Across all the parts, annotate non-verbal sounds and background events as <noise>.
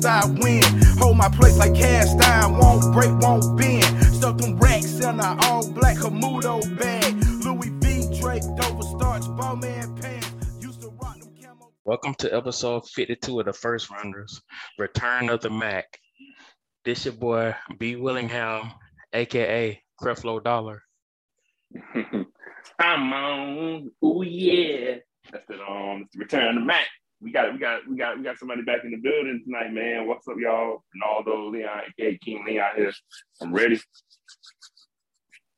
it's I win. Hold my place like cast iron, won't break, won't bend. Stuff them racks in a all black Camuto bag. Louis V, Drake, Dover Starch, Bowman pants. Used to rock them camo. Welcome to episode 52 of the First Rounders, Return of the Mack. This your boy B Willingham, aka Creflo Dollar. <laughs> I'm on. Oh yeah. That's it. Um, Return of the Mack. We got we got we got we got somebody back in the building tonight, man. What's up, y'all? Ronaldo, Leon, aka King Leon here. I'm ready.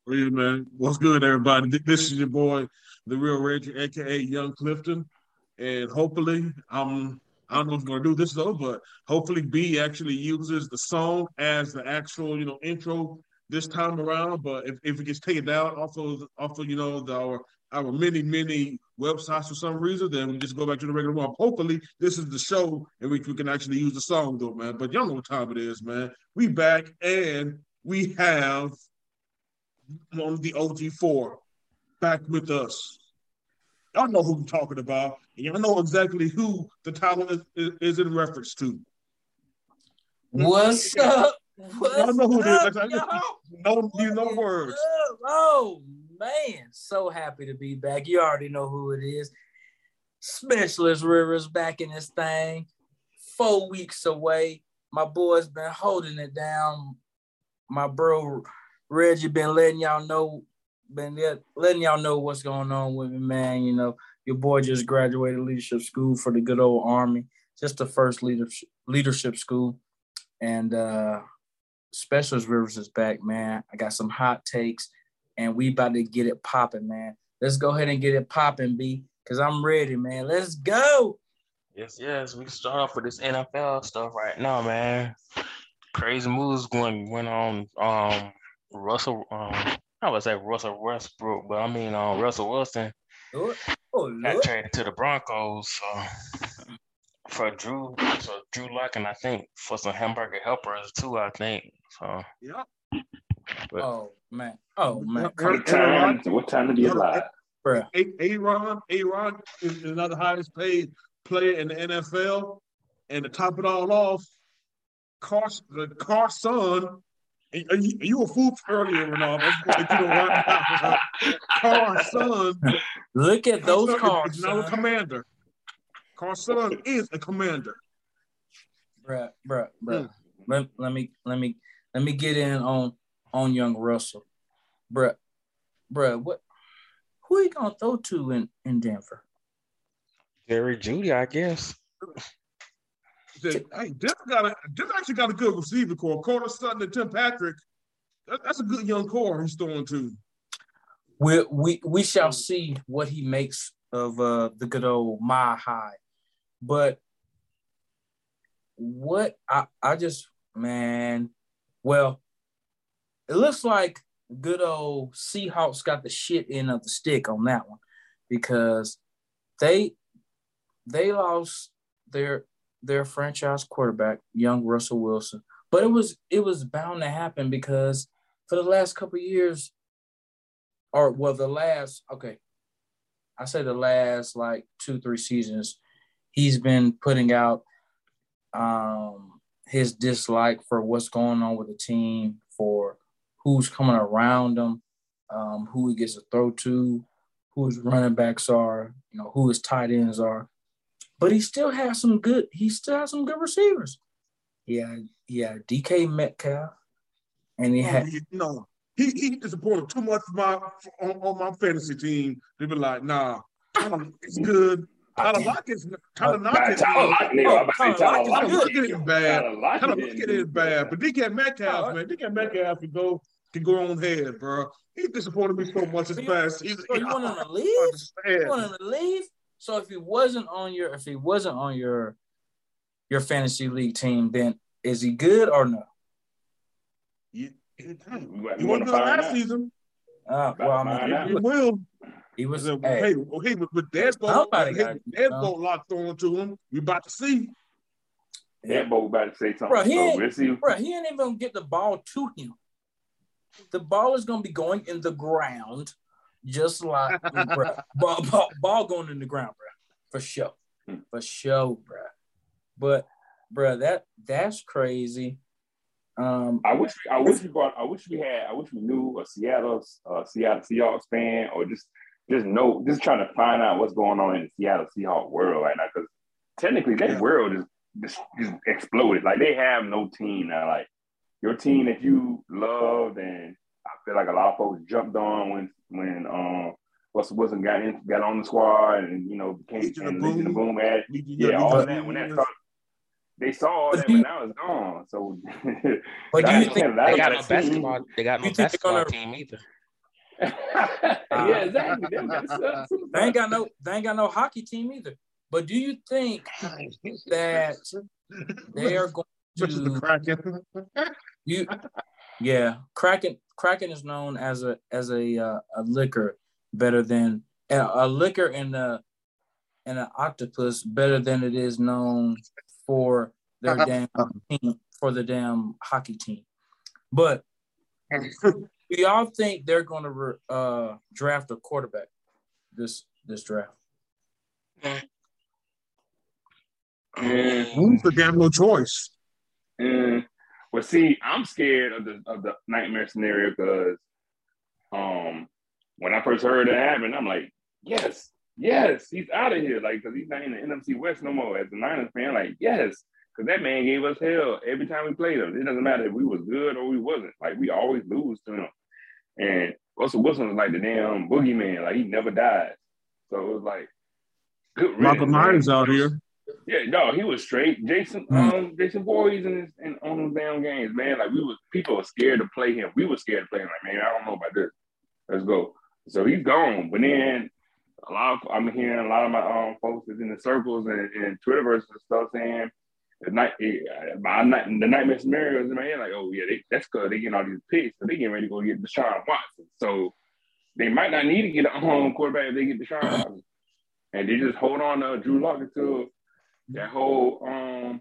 Yeah, man. What's good, everybody? This is your boy, the Real Ranger, aka Young Clifton, and hopefully, um, I don't know what's gonna do this though, but hopefully, B actually uses the song as the actual, you know, intro this time around. But if, if it gets taken down off of off of you know the, our our many many websites for some reason, then we just go back to the regular one. Hopefully, this is the show in which we can actually use the song though, man. But y'all know what time it is, man. We back and we have on the OG4 back with us. Y'all know who I'm talking about. And y'all know exactly who the title is, is, is in reference to. What's up? What's Y'all know who it is. Like? No, you know words. up? Oh man, so happy to be back. You already know who it is. Specialist Rivers back in this thing. Four weeks away. My boy's been holding it down. My bro Reggie been letting y'all know, been letting y'all know what's going on with me, man. You know, your boy just graduated leadership school for the good old army. Just the first leadership leadership school. And uh Specialist Rivers is back, man. I got some hot takes, and we about to get it popping, man. Let's go ahead and get it popping, B, because I'm ready, man. Let's go. Yes, yes, we start off with this NFL stuff right now, man. Crazy moves going went on. Um, Russell, um, I would say Russell Westbrook, but I mean, um, Russell Wilson Oh, oh, got look. traded to the Broncos so, for Drew, so Drew Lock, and I think for some hamburger helpers too. I think so. Yeah. Oh man. Oh man. What time? What time to be alive? Bruh. Aaron, Aaron is another highest paid player in the NFL. And to top it all off, Carson, the Carson, and you, you were fooled earlier, Ronaldo. I'm just gonna let you know right now. Carson Look at those Carson cards, is now a commander. Carson is a commander. bruh, bruh, bruh. Mm. Let, let me let me let me get in on on young Russell. Bruh, bruh, what who you gonna throw to in, in Denver? Jerry Jeudy, I guess. Said, hey, Denver got a Denver actually got a good receiver core. Courtland Sutton and Tim Patrick. That, that's a good young core he's throwing to. we we we shall see what he makes of uh the good old Mile High but what i i just man well it looks like good old seahawks got the shit end of the stick on that one because they they lost their their franchise quarterback young russell wilson. But it was it was bound to happen because for the last couple years or well the last okay. I say the last like two three seasons he's been putting out um his dislike for what's going on with the team for who's coming around him um who he gets to throw to who his running backs are you know who his tight ends are but he still has some good he still has some good receivers yeah yeah dk metcalf and he had you know, he he disappointed too much for my on, on my fantasy team. They be like, nah, it's good. Tyler Lockett's Tyler Nah, Lockett. Tyler Lockett, nigga, I'm about to say Tyler Tyler Tyler Lockett. Lockett is bad. Tyler Lockett Tyler didn't Lockett do is bad, but DK Metcalf, man, DK Metcalf can go can go on head, bro. He disappointed me so <laughs> much this So you- past season. so you want him to <laughs> leave? You want him to leave? So if he wasn't on your if he wasn't on your your fantasy league team, then is he good or no? You, you We want to good find last out. season. Uh, well, I Find mean, out. He will. he was. Hey, Hey, hey, well, hey, with, with Deadbolt, Somebody got it, Deadbolt locked on to him. We about to see. That boy about to say something. Bro, he so ain't- we'll see. bro, he ain't even gonna get the ball to him. The ball is gonna be going in the ground, just like bro, <laughs> ball, ball, ball going in the ground, bro. For sure, for sure, bro. But bruh, that that's crazy. Um, I wish I wish we brought I wish we had I wish we knew a Seattle uh, Seattle Seahawks fan or just just know just trying to find out what's going on in the Seattle Seahawks world right now because technically that Yeah. world is just, just exploded like they have no team now like your team that you loved and I feel like a lot of folks jumped on when when um Russell Wilson got in got on the squad and you know became Legion of and Legion of Boom. Boom had yeah, all of that when that started, they saw all But that, do but you- now it's gone. So, <laughs> But do you think They got that no team- basketball. They got no You think they're basketball gonna- team either. <laughs> yeah, exactly. They, they ain't got no they ain't got no hockey team either? But do you think <laughs> that they are going Especially the to Kraken. You? <laughs> Yeah, Kraken Kraken is known as a as a uh, a liquor better than a, a liquor and a and an octopus better than it is known for their damn team for the damn hockey team. But <laughs> do y'all think they're going to uh, draft a quarterback this this draft? Mm, Who's the damn no choice? mm. Well, see, I'm scared of the of the nightmare scenario because um when I first heard it happen, I'm like, yes, yes, he's out of here. Like, because he's not in the NFC West no more. As a Niners fan, like, yes, because that man gave us hell every time we played him. It doesn't matter if we was good or we wasn't. Like, we always lose to him. And Russell Wilson was like the damn boogeyman. Like, he never died. So it was like, good Michael riddance, man. Myers out here. Yeah, no, he was straight. Jason, Mm. um, Jason Voorhees in, his, in on those damn games, man. Like we was, people were scared to play him. We were scared to play him. Like, man, I don't know about this. Let's go. So he's gone. But then a lot of I'm hearing a lot of my um folks is in the circles and, and Twitterverse and stuff saying the night, eh, my night, the nightmare scenarios in my head, like, oh yeah, they, that's because they getting all these picks, so they getting ready to go get Deshaun Watson. So they might not need to get a home quarterback if they get Deshaun Watson, and they just hold on to Drew Lock until that whole um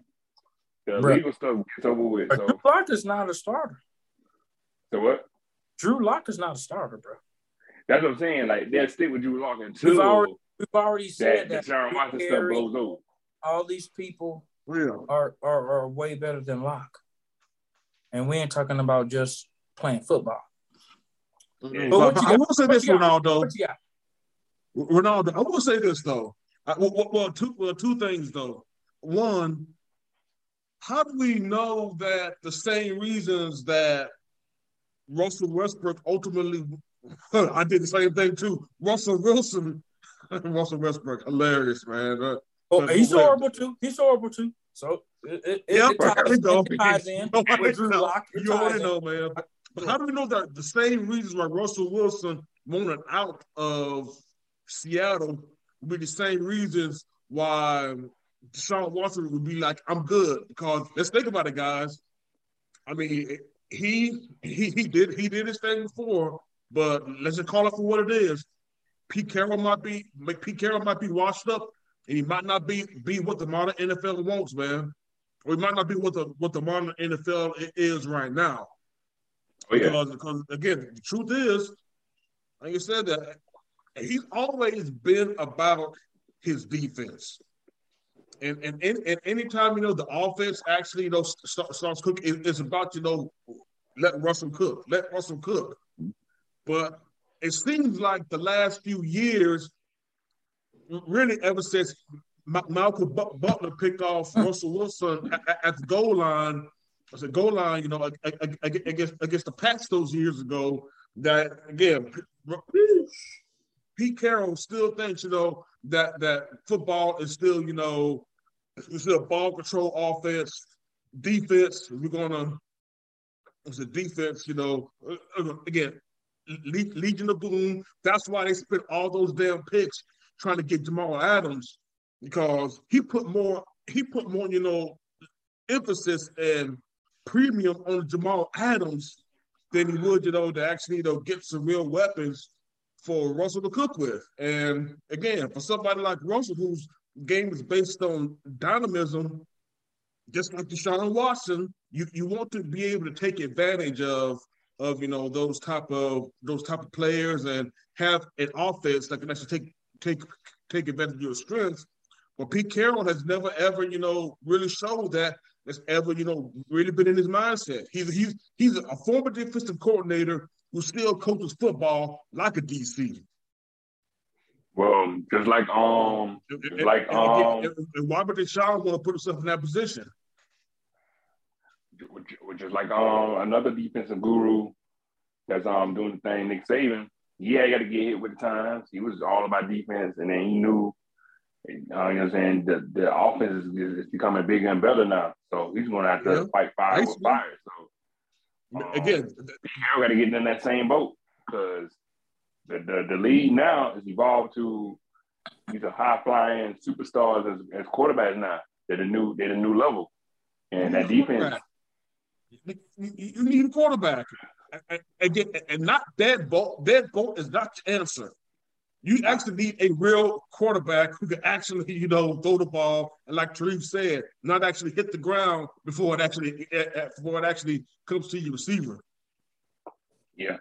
the Bruh. legal stuff gets over with. So, Drew Lock is not a starter. so what? Drew Lock is not a starter, bro. That's what I'm saying. Like they'll stick with Drew Lock until We've already We've already that said that Deshaun Watson stuff blows over. all these people Real. are, are are way better than Lock, and we ain't talking about just playing football. Yeah. But what But you I got? will say this. Ronaldo. What you got? Ronaldo, I will say this though. I, well, well, well, two well, two things though. One, how do we know that the same reasons that Russell Westbrook ultimately <laughs> I did the same thing too. Russell Wilson, <laughs> Russell Westbrook, hilarious, man. Uh, Oh, he's wait. horrible too. He's horrible too. So it, it, Yeah, it ties, you it <laughs> ties in You already know. Lock. It You already know, man. But, how do we know that the same reasons why Russell Wilson wanted out of Seattle be the same reasons why Deshaun Watson would be like, I'm good. Because let's think about it, guys. I mean, he he he did he did his thing before, but let's just call it for what it is. Pete Carroll might be Pete Carroll might be washed up, and he might not be be what the modern NFL wants, man. Or he might not be what the what the modern NFL is right now. Oh yeah. Because, because again, the truth is, like you said, that he's always been about his defense. And and, and, and anytime you know the offense actually you know st- starts cooking, it- it's about you know let Russell cook, let Russell cook. But it seems like the last few years, really ever since Ma- Malcolm Butler picked off Russell Wilson at, the goal line, I said goal line, you know, ag- ag- ag- against against the Pats those years ago. That again, Pete Carroll still thinks, you know, that that football is still, you know, it's a ball control offense, defense. We're gonna, it's a defense, you know. uh, uh, Again, Le- Legion of Boom. That's why they spent all those damn picks trying to get Jamal Adams because he put more, he put more, you know, emphasis and premium on Jamal Adams than he would, you know, to actually, you know, get some real weapons for Russell to cook with. And again, for somebody like Russell, whose game is based on dynamism, just like Deshaun Watson, you, you want to be able to take advantage of of you know those type of those type of players and have an offense that can actually take take take advantage of your strengths. But Pete Carroll has never ever, you know, really showed that that's ever, you know, really been in his mindset. He's he's he's a former defensive coordinator who still coaches football like a DC. Well, just like um, just like and, um, and, and Robert Deshaun going to put himself in that position. which, is like um another defensive guru that's um doing the thing. Nick Saban, yeah, he got to get hit with the times. He was all about defense, and then he knew, uh, you know, what I'm saying the the offense is, is becoming bigger and better now. So he's going to have to Yeah. fight fire with fire. So Um, again, Carroll got to get in that same boat because the, the the league now has evolved to these are high flying superstars as, as quarterbacks now. They're the new they're the new level, and that defense. You, need a quarterback. Again, and not that boat. That boat is not the answer. You actually need a real quarterback who can actually, you know, throw the ball and, like Tariq said, not actually hit the ground before it actually eh, eh, before it actually comes to your receiver. Yeah,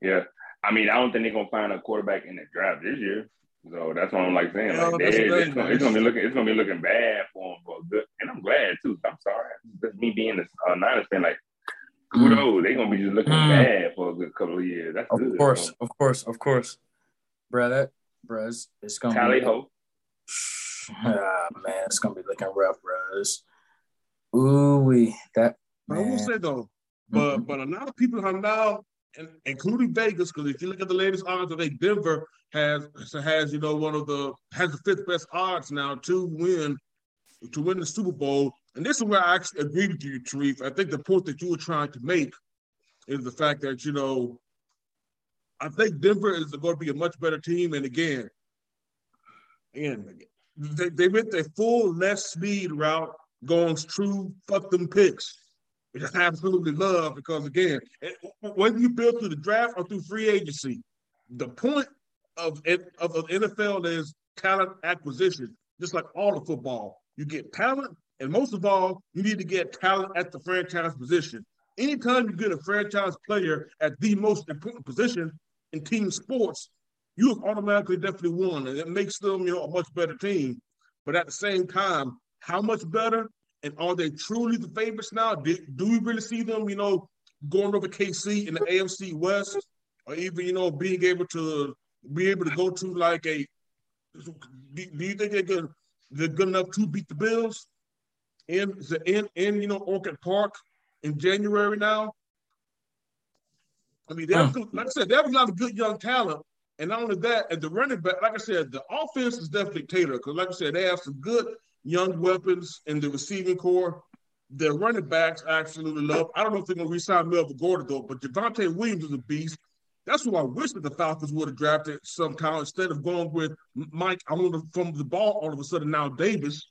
yeah. I mean, I don't think they're gonna find a quarterback in the draft this year. So that's what I'm like saying. Yeah, Like, they- it's, gonna, it's gonna be looking, it's gonna be looking bad for them for a good. And I'm glad too. I'm sorry, just me being a uh, Niners fan. Like, kudos, they're gonna be just looking Mm. bad for a good couple of years. That's Of good. course, So, of course, of course, bro. That, bro, it's, it's gonna Tally be. ho. <sighs> Ah, man, it's gonna be looking rough, bro. It's, ooh, we that. But I will Man. say though, but Mhm. but a lot of people have now, and including Vegas, because if you look at the latest odds, I think Denver has has you know one of the has the fifth best odds now to win to win the Super Bowl. And this is where I actually agree with you, Tarif. I think the point that you were trying to make is the fact that you know I think Denver is going to be a much better team. And again, again, they, they went their full less speed route, going true fuck them picks which I absolutely love because again, whether you build through the draft or through free agency, the point of of the NFL is talent acquisition, just like all of football. You get talent, and most of all, you need to get talent at the franchise position. Anytime you get a franchise player at the most important position in team sports, you have automatically definitely won, and it makes them you know a much better team. But at the same time, how much better? And are they truly the favorites now? Do, do we really see them, you know, going over KC in the AFC West, or even you know being able to be able to go to like a? Do, do you think they're good? They're good enough to beat the Bills in the in in you know Orchard Park in January now? I mean, there's, like I said, there's a lot of good young talent. And not only that, at the running back, like I said, the offense is definitely tailored because, like I said, they have some good young weapons in the receiving core. Their running backs I absolutely love. I don't know if they're going to resign Melvin Gordon though, but Javonte Williams is a beast. That's who I wish that the Falcons would have drafted sometime instead of going with Mike. I want to from the ball all of a sudden now Davis.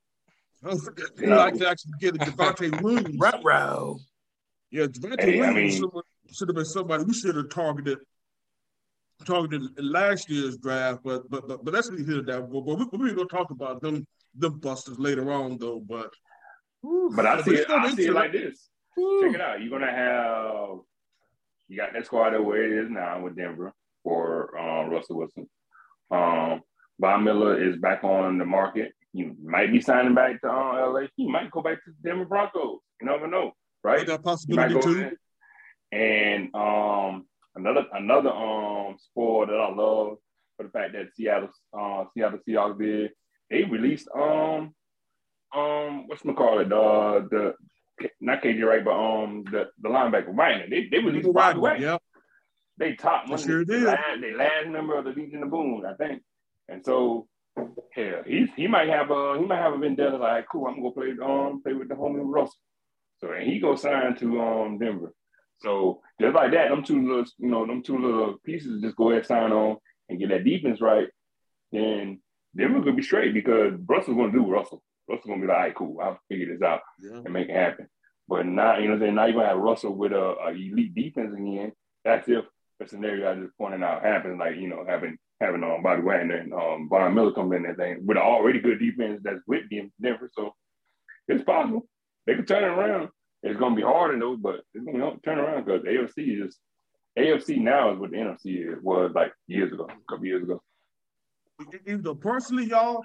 <laughs> I would like to actually get a <laughs> Javonte Williams. Ruh-roh. Yeah, Javonte Hey, I Williams mean- should, should have been somebody we should have targeted targeted in last year's draft, but but but, but that's neither here nor there. But, but we, we're gonna talk about them them busters later on though. But But I But see it's it. I see it like this. Check it out. You're gonna have you got that squad that where it is now with Denver for um, Russell Wilson. Um, Von Miller is back on the market. You might be signing back to uh, LA. He might go back to the Denver Broncos. You never know, right? that possibility too. And um, another another um sport that I love for the fact that Seattle uh, Seattle Seahawks did they released um um what's call it uh the not KJ Wright but um the the linebacker Wagner. They they released Bobby Wagner Yeah, they top They one sure of the did. last, the last member of the Legion of Boom I think. And so hell he's he might have a he might have a vendetta like cool I'm gonna play um play with the homie Russell. So and he go sign to um Denver so just like that them two little you know them two little pieces just go ahead and sign on and get that defense right then Denver could be straight because Russell's gonna do Russell Russell's gonna be like all right cool I'll figure this out yeah. and make it happen. But now, you know what I'm saying? Now you're gonna have Russell with a, a elite defense again. That's if the scenario I just pointed out happens, like you know, having having um Bobby Wagner and um Von Miller come in and thing with an already good defense that's with them Denver. So it's possible. They could turn it around. It's gonna be hard in those, but it's gonna turn around because AFC is AFC now is what the NFC is, was like years ago, a couple years ago. You know, personally, y'all,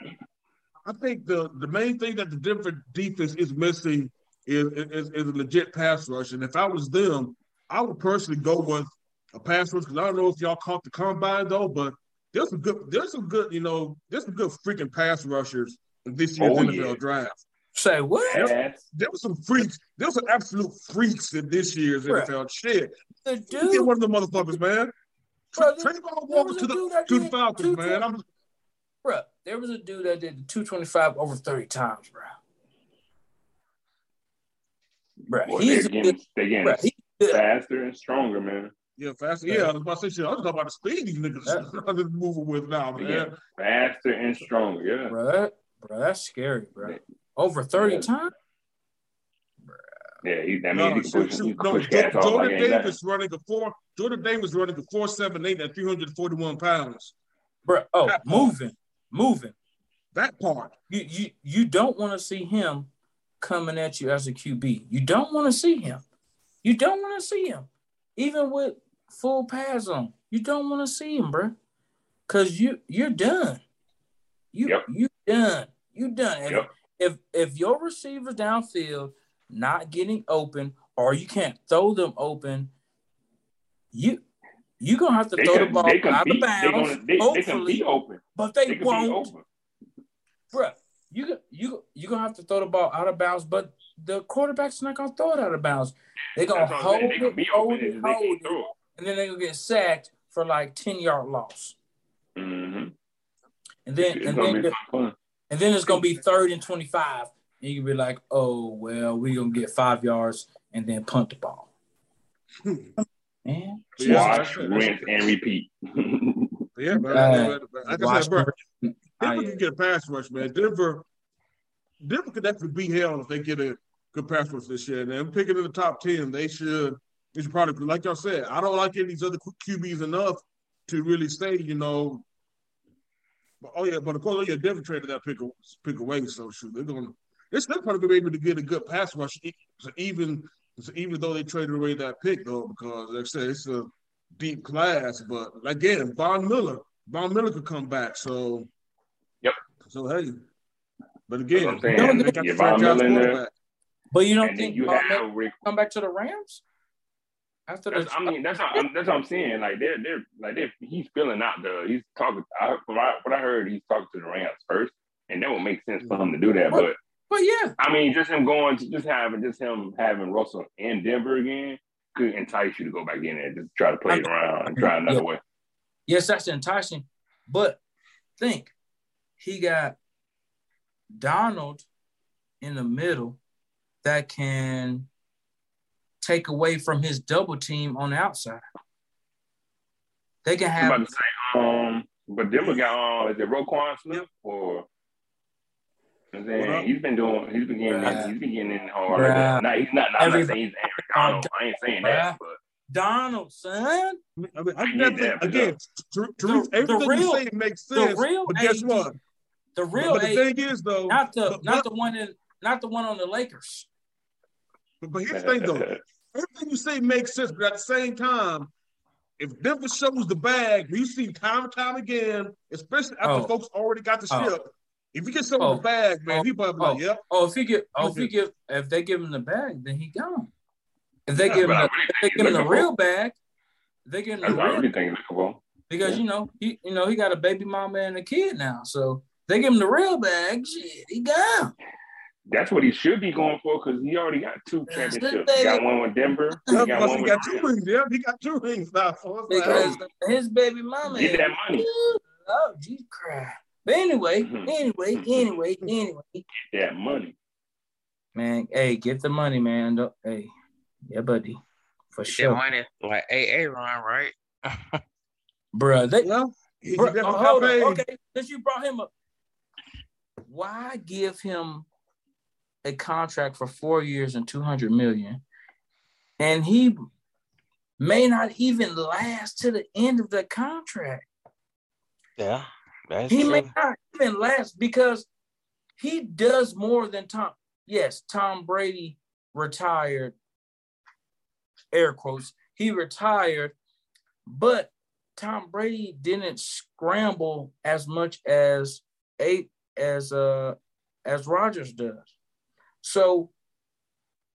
I think the the main thing that the Denver defense is missing is, is, is a legit pass rush. And if I was them, I would personally go with a pass rush because I don't know if y'all caught the combine though, but there's some good, there's some good, you know, there's some good freaking pass rushers in this year's Oh, NFL yeah. draft. Say what? Yes. There was some freaks, there was some absolute freaks in this year's Bruh. NFL. Shit, The dude, get dude, one of the motherfuckers, man. Bro, Tra- there- Travon Walker was to a the dude that to the did Falcons, 220 man. I'm, bro. There was a dude that did the 225 over 30 times, bro. Bro, Boy, he's they're getting, good, they're getting bro, he's faster and stronger, man. yeah, faster. Yeah, I was about to say shit. I was talking about the speed these niggas <laughs> are moving with now, They're man. getting faster and stronger. Yeah. Bro, bro, that's scary, bro. Over 30 Yeah. times? Yeah, he, that No, means he shoot, can push, he shoot, can no, push Jo- off Jordan like. Davis running a four. Jordan Davis running a four seven eight at three hundred forty one pounds. Bro, oh, That part. moving, moving. That part. You you you don't want to see him coming at you as a QB. You don't want to see him. You don't want to see him, even with full pads on. You don't want to see him, bro, because you you're done. You Yep. you done. You done. If, Yep. If if your receivers downfield not getting open or you can't throw them open, you you're gonna have to They throw the ball out be, of bounds. gonna, they, they can hopefully, be open. but They they, won't bruh, you you you gonna have to throw the ball out of bounds, but the quarterback's not gonna throw it out of bounds. They're gonna That's hold. They can it, be hold it, hold it, it. and then they're gonna get sacked for like ten yard loss, Mm-hmm. and then It's and then. And then it's gonna be third and twenty five, and you can be like, oh well, we're gonna get five yards and then punt the ball. <laughs> Man, Yeah. Watch, rinse, and repeat. <laughs> Yeah, man. Uh, like I watch said, bro, Denver I- can get a pass rush, man. Denver, Denver could definitely be hell if they get a good pass rush this year. And them picking in the top ten, they should. They should probably, like y'all said, I don't like any of these other QBs enough to really say, you know. But, oh yeah, but of course, oh yeah, Denver traded that pick pick away. So shoot, they're going. to They're still probably be able to get a good pass rush, so even so even though they traded away that pick though, because like I said, it's a deep class. But again, Von Miller, Von Miller could come back. So Yep. So hey, but again, what I'm they got the franchise Miller in there. quarterback. But you don't and think you Von Miller have Rick. come back to the Rams after That's. I mean, that's what, I'm, that's what I'm saying. Like they're they're like they're, he's filling out the. He's talking. I, from what I- what I heard, he's talking to the Rams first, and that would make sense for him to do that. But but yeah, I mean, just him going to just having just him having Russell in Denver again could entice you to go back in there, just try to play it around and try another Yeah. way. yes, that's enticing. But think, he got Donald in the middle that can take away from his double team on the outside. They can I'm have about to say, um, but Denver got um, is it Roquan Smith or? I'm What up? saying he's been doing, he's been getting, Bruh. he's been getting in hard. Bruh. Nah, he's not. I'm not Everybody- saying he's Aaron Donald. I ain't saying that, but Donald, son. I mean, I mean, I I think get that's that, again, Ter- Teresa, the- the everything real- you say makes sense. the sense. real but guess AD what? The real but the A, thing is, though, not the but, not the one in not the one on the Lakers. but, but here's the thing, though. <laughs> Everything you say makes sense, but at the same time, if Denver shows the bag, we've seen time and time again, especially after Oh. folks already got the Oh. ship. If you get some Oh. of the bag, man, Oh. he probably be like, oh. yep. Oh, if he get oh if he Okay. give if they give him the bag, then he gone. If they Yeah, give him the, really if think they give him the real bag, they give him the I real really think he's looking because Yeah. you know he you know he got a baby mama and a kid now, so they give him the real bag. Shit, he gone. That's what he should be going for because he already got two championships. He got one with Denver. He got plus one he with got two rings. Yeah, he got two rings now. So it's like, his baby mama. Get that money. Oh, geez, crap. But anyway, Mhm. anyway, anyway, anyway, that money. man. Hey, get the money, man. Don't, hey, yeah, buddy, for That sure, money like AA Ron, right? <laughs> Bruh, They, yeah, he, he Bruh, oh, hold on. Okay, since you brought him up, why give him a contract for four years and two hundred million, and he may not even last to the end of the contract? Yeah, that's He true. may not even last because he does more than Tom. Yes, Tom Brady retired. Air quotes. He retired, but Tom Brady didn't scramble as much as eight as uh as Rodgers does. So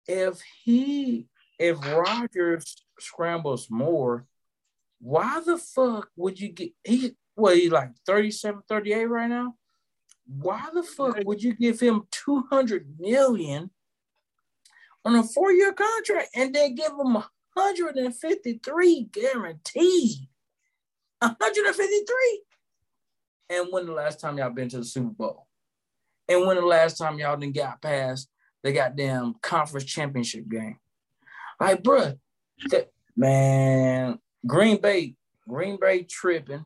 if he if Rodgers scrambles more, why the fuck would you get he what he like 37, 38 right now? Why the fuck would you give him 200 million on a four-year contract and then give him 153 guaranteed? 153. And when the last time y'all been to the Super Bowl? And when the last time y'all didn't got past the goddamn conference championship game? Like, bruh, that, man, Green Bay, Green Bay tripping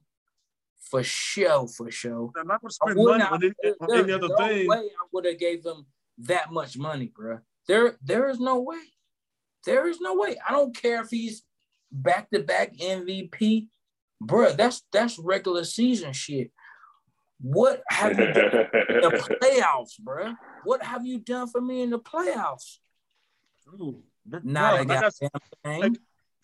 for show, for show. I'm not gonna spend money on, any, on any other no thing. way I would have gave them that much money, bro. There, there is no way. There is no way. I don't care if he's back to back MVP, bro. That's that's regular season shit. What have you done in the <laughs> playoffs, bro? What have you done for me in the playoffs? Ooh, bro, Not a I goddamn thing. like,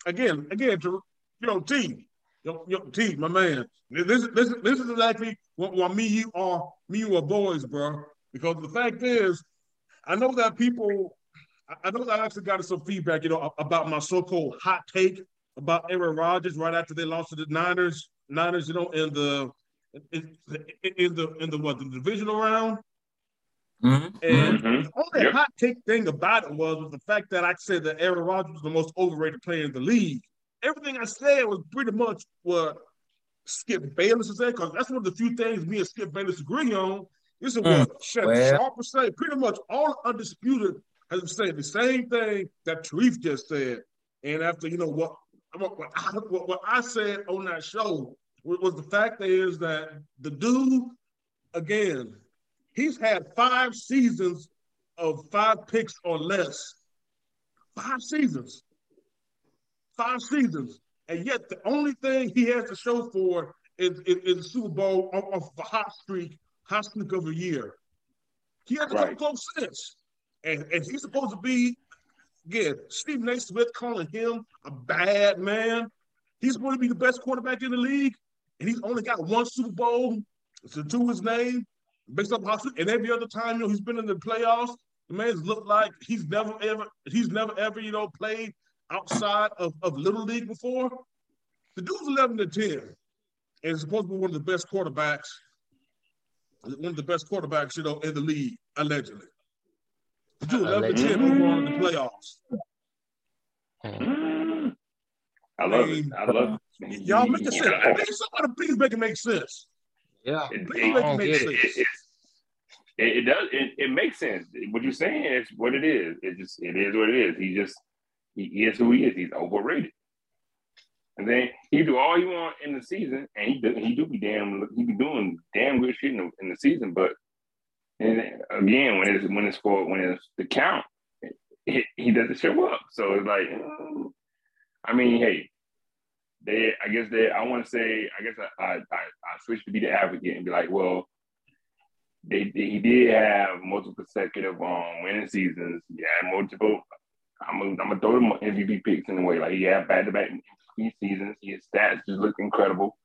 again, again, to you know, T, yo, yo, T, my man. This, this, this is exactly what, what me, you are, me, you are boys, bro. Because the fact is, I know that people, I- I know that I actually got some feedback, you know, about my so-called hot take about Aaron Rodgers right after they lost to the Niners. Niners, you know, in the in, in the in the what the divisional round. Mhm. And Mhm. the only Yep. hot take thing about it was, was the fact that I said that Aaron Rodgers was the most overrated player in the league. Everything I said was pretty much what Skip Bayless said, because that's one of the few things me and Skip Bayless agree on. This is Mm, what Chef well. Sharp was saying. Pretty much all undisputed has said the same thing that Tarif just said. And after you know what what, what, I, what, what I said on that show was, was the fact is that the dude again he's had five seasons of five picks or less. Five seasons. Five seasons. And yet the only thing he has to show for is, is, is the Super Bowl off, off the hot streak, hot streak of a year. He hasn't come close since. And, and he's supposed to be, again, Stephen A. Smith calling him a bad man. He's going to be the best quarterback in the league. And he's only got one Super Bowl to do his name based on how and every other time you know he's been in the playoffs, the man's looked like he's never ever he's never ever you know played outside of, of little league before. The dude's eleven to ten, and is supposed to be one of the best quarterbacks, one of the best quarterbacks you know in the league allegedly. The dude eleven to ten Allegedly. move on to the playoffs. Mm. I love it. I love it. Y'all make it sense. Please, somebody please make it make sense. Yeah. It, Please make it make sense. it, it, it does. It, it makes sense. What you're saying is what it is. It just it is what it is. He just he is who he is. He's overrated. And then he do all he want in the season, and he do, he do be damn he be doing damn good shit in the, in the season. But and again, when it's when it's for when it's the count, it, he doesn't show up. So it's like, I mean, hey, they I guess they I want to say I guess I I I, I switch to be the advocate and be like, well, they, they he did have multiple consecutive um winning seasons. He had multiple. I'm gonna, I'm gonna throw them MVP picks in the way. Like he had back to back seasons. His stats just look incredible.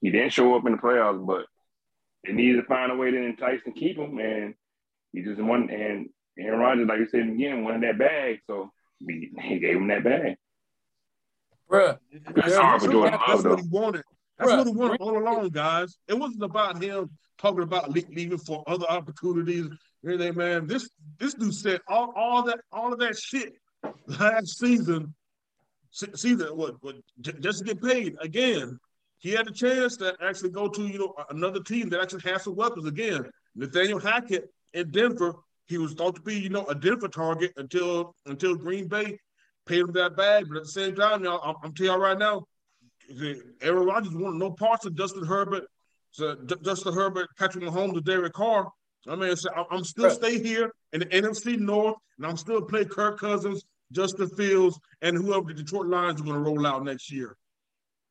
He didn't show up in the playoffs, but they needed to find a way to entice and keep him. And he just won. And Aaron Rodgers, like you said again, wanted that bag, so he gave him that bag. Bruh, That's hard for Jordan Love, though. what he wanted. That's Bruh, what he wanted all along, guys. It wasn't about him talking about leaving for other opportunities. Everything, man. This this dude said all, all that all of that shit last season. Se- Season what, what just to get paid again. He had a chance to actually go to you know another team that actually has some weapons again. Nathaniel Hackett in Denver. He was thought to be you know a Denver target until until Green Bay paid him that bag. But at the same time, y'all, I'm, I'm telling y'all right now, Aaron Rodgers wanted no parts of Justin Herbert, so D- Justin Herbert, Patrick Mahomes, or Derek Carr. I mean, so I'm- still Right. stay here in the NFC North, and I'm still play Kirk Cousins, Justin Fields, and whoever the Detroit Lions are going to roll out next year.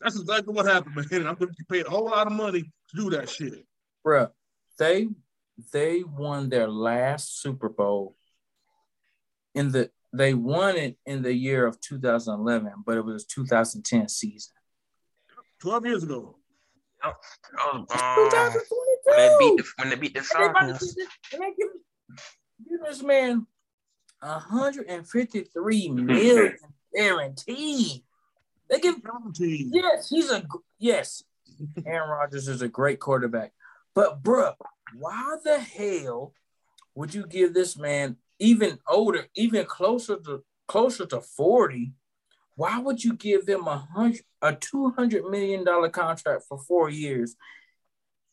That's exactly what happened, man. And I'm going to pay a whole lot of money to do that shit. bruh, they they won their last Super Bowl in the they won it in the year of 2011, but it was 2010 season. 12 years ago. That was, um, when they beat the when they beat the Falcons. and they give- this man 153 <laughs> million guaranteed. They give Guaranteed. yes, he's a yes. Aaron Rodgers is a great quarterback, but bruh, why the hell would you give this man even older, even closer to closer to 40? Why would you give them a hundred a two hundred million dollar contract for four years?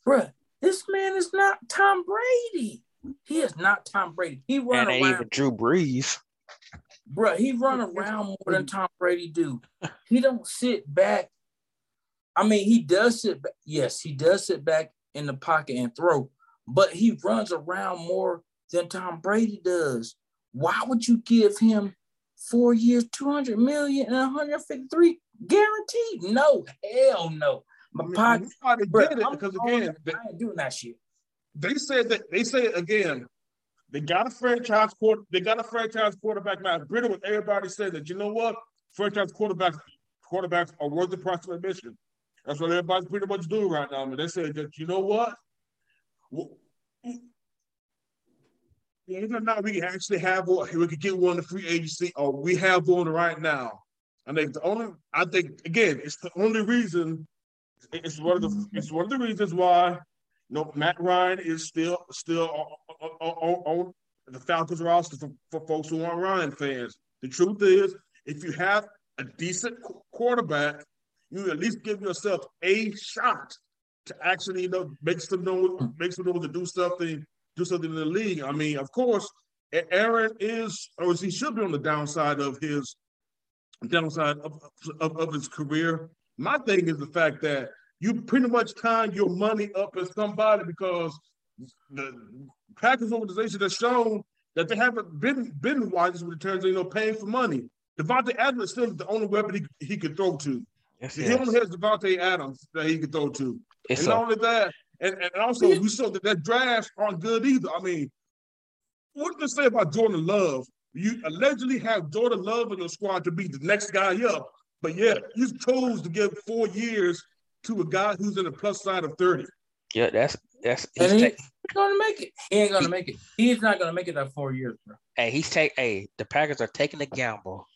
Bruh, this man is not Tom Brady. He is not Tom Brady. He run And around even Drew Brees. Bruh, he run around more than Tom Brady do. He don't sit back. I mean, he does sit back. Yes, he does sit back in the pocket and throw, but he runs around more than Tom Brady does. Why would you give him four years, 200 million and 153 guaranteed? No, hell no. My I mean, pocket, that's why they did it I'm because again, they, I ain't doing that shit. they said that they said again, they got a franchise quarter, they got a franchise quarterback now. Britain with everybody said that you know what, franchise quarterbacks quarterbacks are worth the price of admission. That's what everybody's pretty much doing right now. I mean, they said that you know what, Or not we actually have one, we could get one in the free agency, or we have one right now. I think the only, I think again, it's the only reason. It's one of the, it's one of the reasons why you know, Matt Ryan is still still on, on, on, on the Falcons roster for, for folks who aren't Ryan fans. The truth is, if you have a decent quarterback, you at least give yourself a shot to actually, you know, make some know, make some know to do something, do something in the league. I mean, of course, Aaron is, or he should be on the downside of his downside of, of, of his career. My thing is the fact that you pretty much tying your money up as somebody because the Packers organization has shown that they haven't been been wise in terms of you know paying for money. Davante Adams is still the only weapon he, he could throw to. Yes, He yes. only has Davante Adams that he could throw to. It's and not a, only that, and, and also we saw that that drafts aren't good either. I mean, what to say about Jordan Love? You allegedly have Jordan Love in your squad to be the next guy up, but yeah, you chose to give four years to a guy who's in the plus side of 30. yeah, that's that's he's And he, take, he's gonna make it. He ain't gonna make it. He's not gonna make it that four years, bro. hey, he's take hey, the Packers are taking a gamble.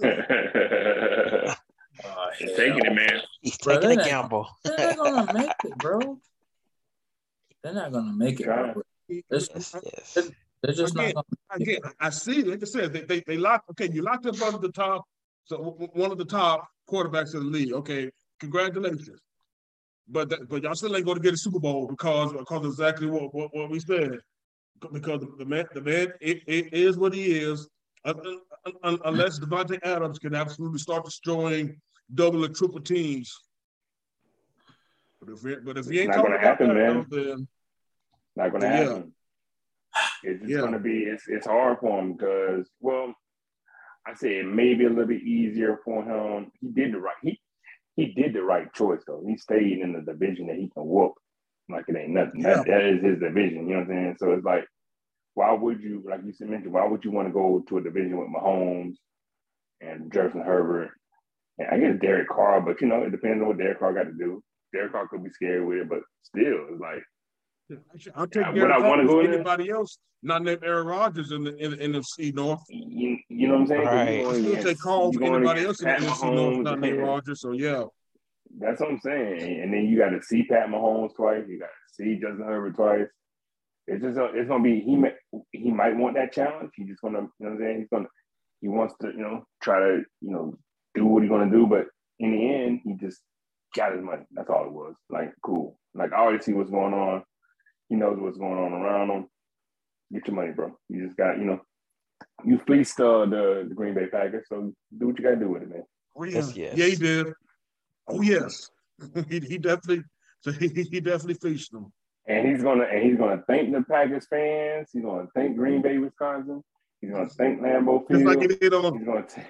<laughs> Oh, taking it, man. He's Bro, taking a that gamble. <laughs> They're not gonna make it, bro. They're not gonna make it. Bro. It's- Yes, yes. They're just not Again, gonna. Again, I see, like I said, they, they, they locked, okay, you locked up one of the top, so w- w- one of the top quarterbacks in the league. Okay, congratulations. But that, but y'all still ain't going to get a Super Bowl because because exactly what, what, what we said. Because the man the man it, it is what he is. Un- un- un- Unless Davante Adams can absolutely start destroying double or triple teams. But if, it- but if he ain't Not talking gonna about happen, that, man. then Not gonna Yeah. happen. It's just Yeah. gonna be it's it's hard for him because well, I say it may be a little bit easier for him. He did the right he he did the right choice though. He stayed in the division that he can whoop like it ain't nothing. That, that is his division. You know what I'm saying? So it's like, why would you like you said mentioned? Why would you want to go to a division with Mahomes and Justin Herbert? And I guess Derek Carr, but you know it depends on what Derek Carr got to do. Derek Carr could be scared with it, but still, it's like. I'll take Yeah, would Derek I Carr wanna over go in there? anybody else, not named Aaron Rodgers in the in the NFC North. You, you know what I'm saying? Right. I'll going still take Carr over anybody else against in the Pat NFC North, not named and- Rodgers. So yeah, That's what I'm saying. And then you got to see Pat Mahomes twice. You got to see Justin Herbert twice. It's just uh, it's gonna be he may, he might want that challenge. He's just gonna you know what I'm saying. He's gonna he wants to you know try to you know do what he's gonna do. But in the end, he just got his money. That's all it was. Like cool. Like I already see what's going on. He knows what's going on around him. Get your money, bro. You just got you know you fleeced uh, the the Green Bay Packers. So do what you got to do with it, man. oh, yeah, Yes, yes. yeah, he did. Oh yes, <laughs> he, he definitely. So <laughs> he, he definitely faced them. And he's gonna and he's gonna thank the Packers fans. He's gonna thank Green Bay, Wisconsin. He's gonna thank Lambeau Just Field. like he did on, he's gonna take.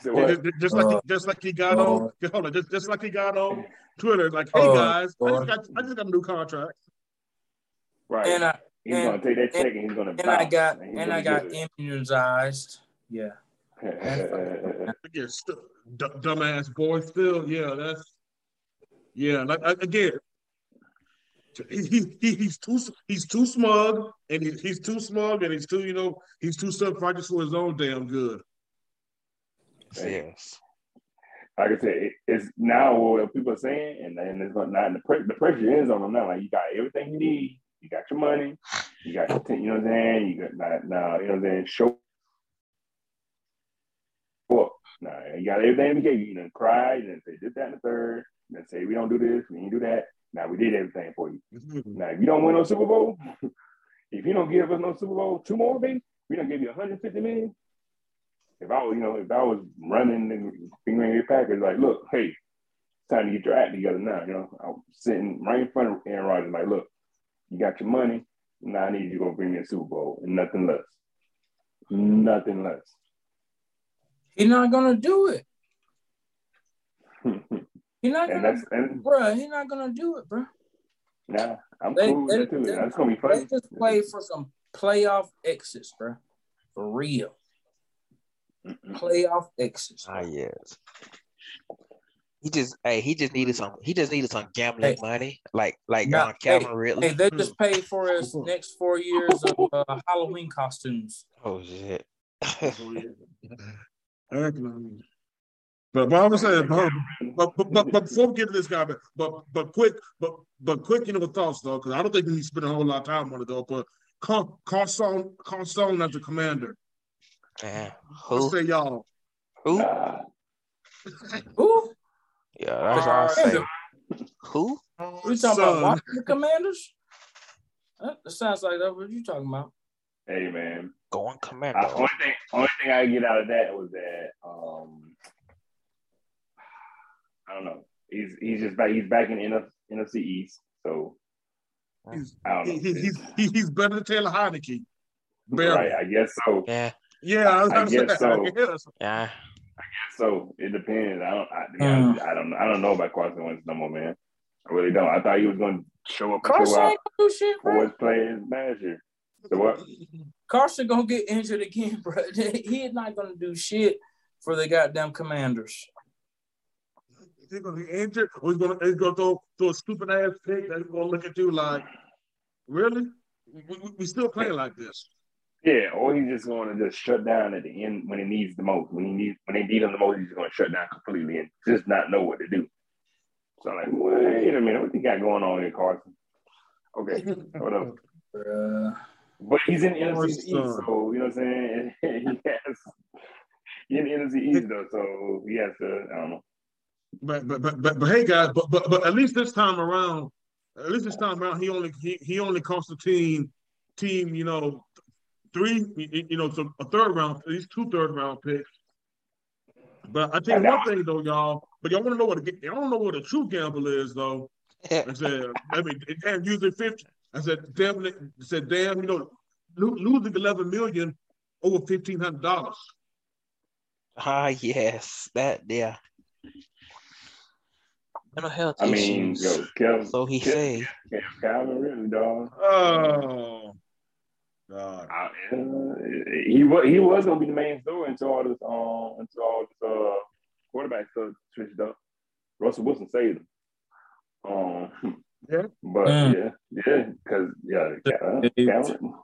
So what? just, just like he, just like he got on, hold on, just, just like he got on Twitter, like, hey Uh, guys, I uh, just got I just got a new contract. Right. And I he's and- gonna take that check and he's gonna. and I got he's and I got get immunized. Yeah. it. Again, st- d- dumbass boy, still, yeah, that's yeah. Like I- again, he, he, he's too he's too smug and he, he's too smug and he's too you know he's too self righteous for his own damn good. Yes. Like I said, it, it's now what people are saying, and then it's not, not the, pre- the pressure is on them now. Like you got everything you need, you got your money, you got your, you know what I'm saying. You got now, now you know what I'm saying. Show up. Now you got everything we gave you. You done cry, you done say this, that, and the third. You done say we don't do this, we ain't do that. Now we did everything for you. Mm-hmm. Now if you don't win no Super Bowl, <laughs> if you don't give us no Super Bowl, two more, baby, we don't give you 150 million. If I was, you know, if I was running and fingering your Packers, like, look, hey, it's time to get your act together now. You know, I'm sitting right in front of Aaron Rodgers, like, look, you got your money. Now I need you to go bring me a Super Bowl and nothing less. Nothing less. He's not gonna do it. <laughs> He's not gonna, and bro. He's not gonna do it, bro. nah, I'm They- cool with they- that too. they- That's gonna be They funny. just play for some playoff exits, bro. For real. Playoff exits. Ah, yes. He just, hey, he just needed some. He just needed some gambling Hey. money, like like Nah, uh, Calvin Ridley. Hey, they just paid for his next four years of uh, Halloween costumes. Oh shit. <laughs> But, but I was saying, but, but, but, but, but before we get to this guy, but but, but quick, but but quick, you know, thoughts though, because I don't think we need spend a whole lot of time on it though. But Car- Carson, Carson as the commander. Man, What who? say y'all? Who? Who? Yeah, that's what I say. Commander. Who? We talking Son. about Washington Commanders? That that sounds like that's what you talking about. hey man. Going I, commando. only thing, only thing I get out of that was that um, I don't know. He's he's just back. He's back in NF, NFC East, so He's, I don't know. he, he, he's he's better than Taylor Heinicke. Barely. right, I guess so. Yeah, Yeah, I, was I gonna say, guess <laughs> so. I guess. yeah. So it depends. I don't. I, to be Mm. honest, I don't. I don't know about Carson Wentz no more, man. I really don't. I thought he was going to show up Carson show ain't gonna do shit, for bro. his players last year. So what? <laughs> Carson gonna get injured again, bro. <laughs> He is not gonna do shit for the goddamn Commanders. He's gonna be injured, or he's gonna he's gonna throw, throw a stupid ass pick that's gonna look at you like, really? We, we, we still playing like this? Yeah, or he's just going to just shut down at the end when he needs the most. When he needs when they need him the most, he's just going to shut down completely and just not know what to do. So I'm like, wait a minute, what you got going on here, Carson? Okay, <laughs> whatever. Bruh. But he's in the NFC East, so you know what I'm saying. <laughs> he has he in the NFC East though, so he has to. I don't know. But but but but, but hey guys, but, but but at least this time around, at least this time around, he only he, he only cost the team team you know three you you know so a third round at least two third round picks. But I tell you one thing though, y'all. But y'all want to know what a, y'all don't know what a true gamble is though. <laughs> I said, I mean, damn, using fifty. I said, damn, I said, damn, you know, losing eleven million over fifteen hundred dollars. Ah, yes. That yeah. Mental health I mean, issues. yo, Kevin, so he Kev- say. Kev- Calvin really, dog. Oh, God. I, uh, he was he was gonna be the main story until all this um until all this uh quarterback stuff switched up. Russell Wilson saved him. Um, Yeah. but Mm. yeah, yeah, because yeah, Cal- Calvin.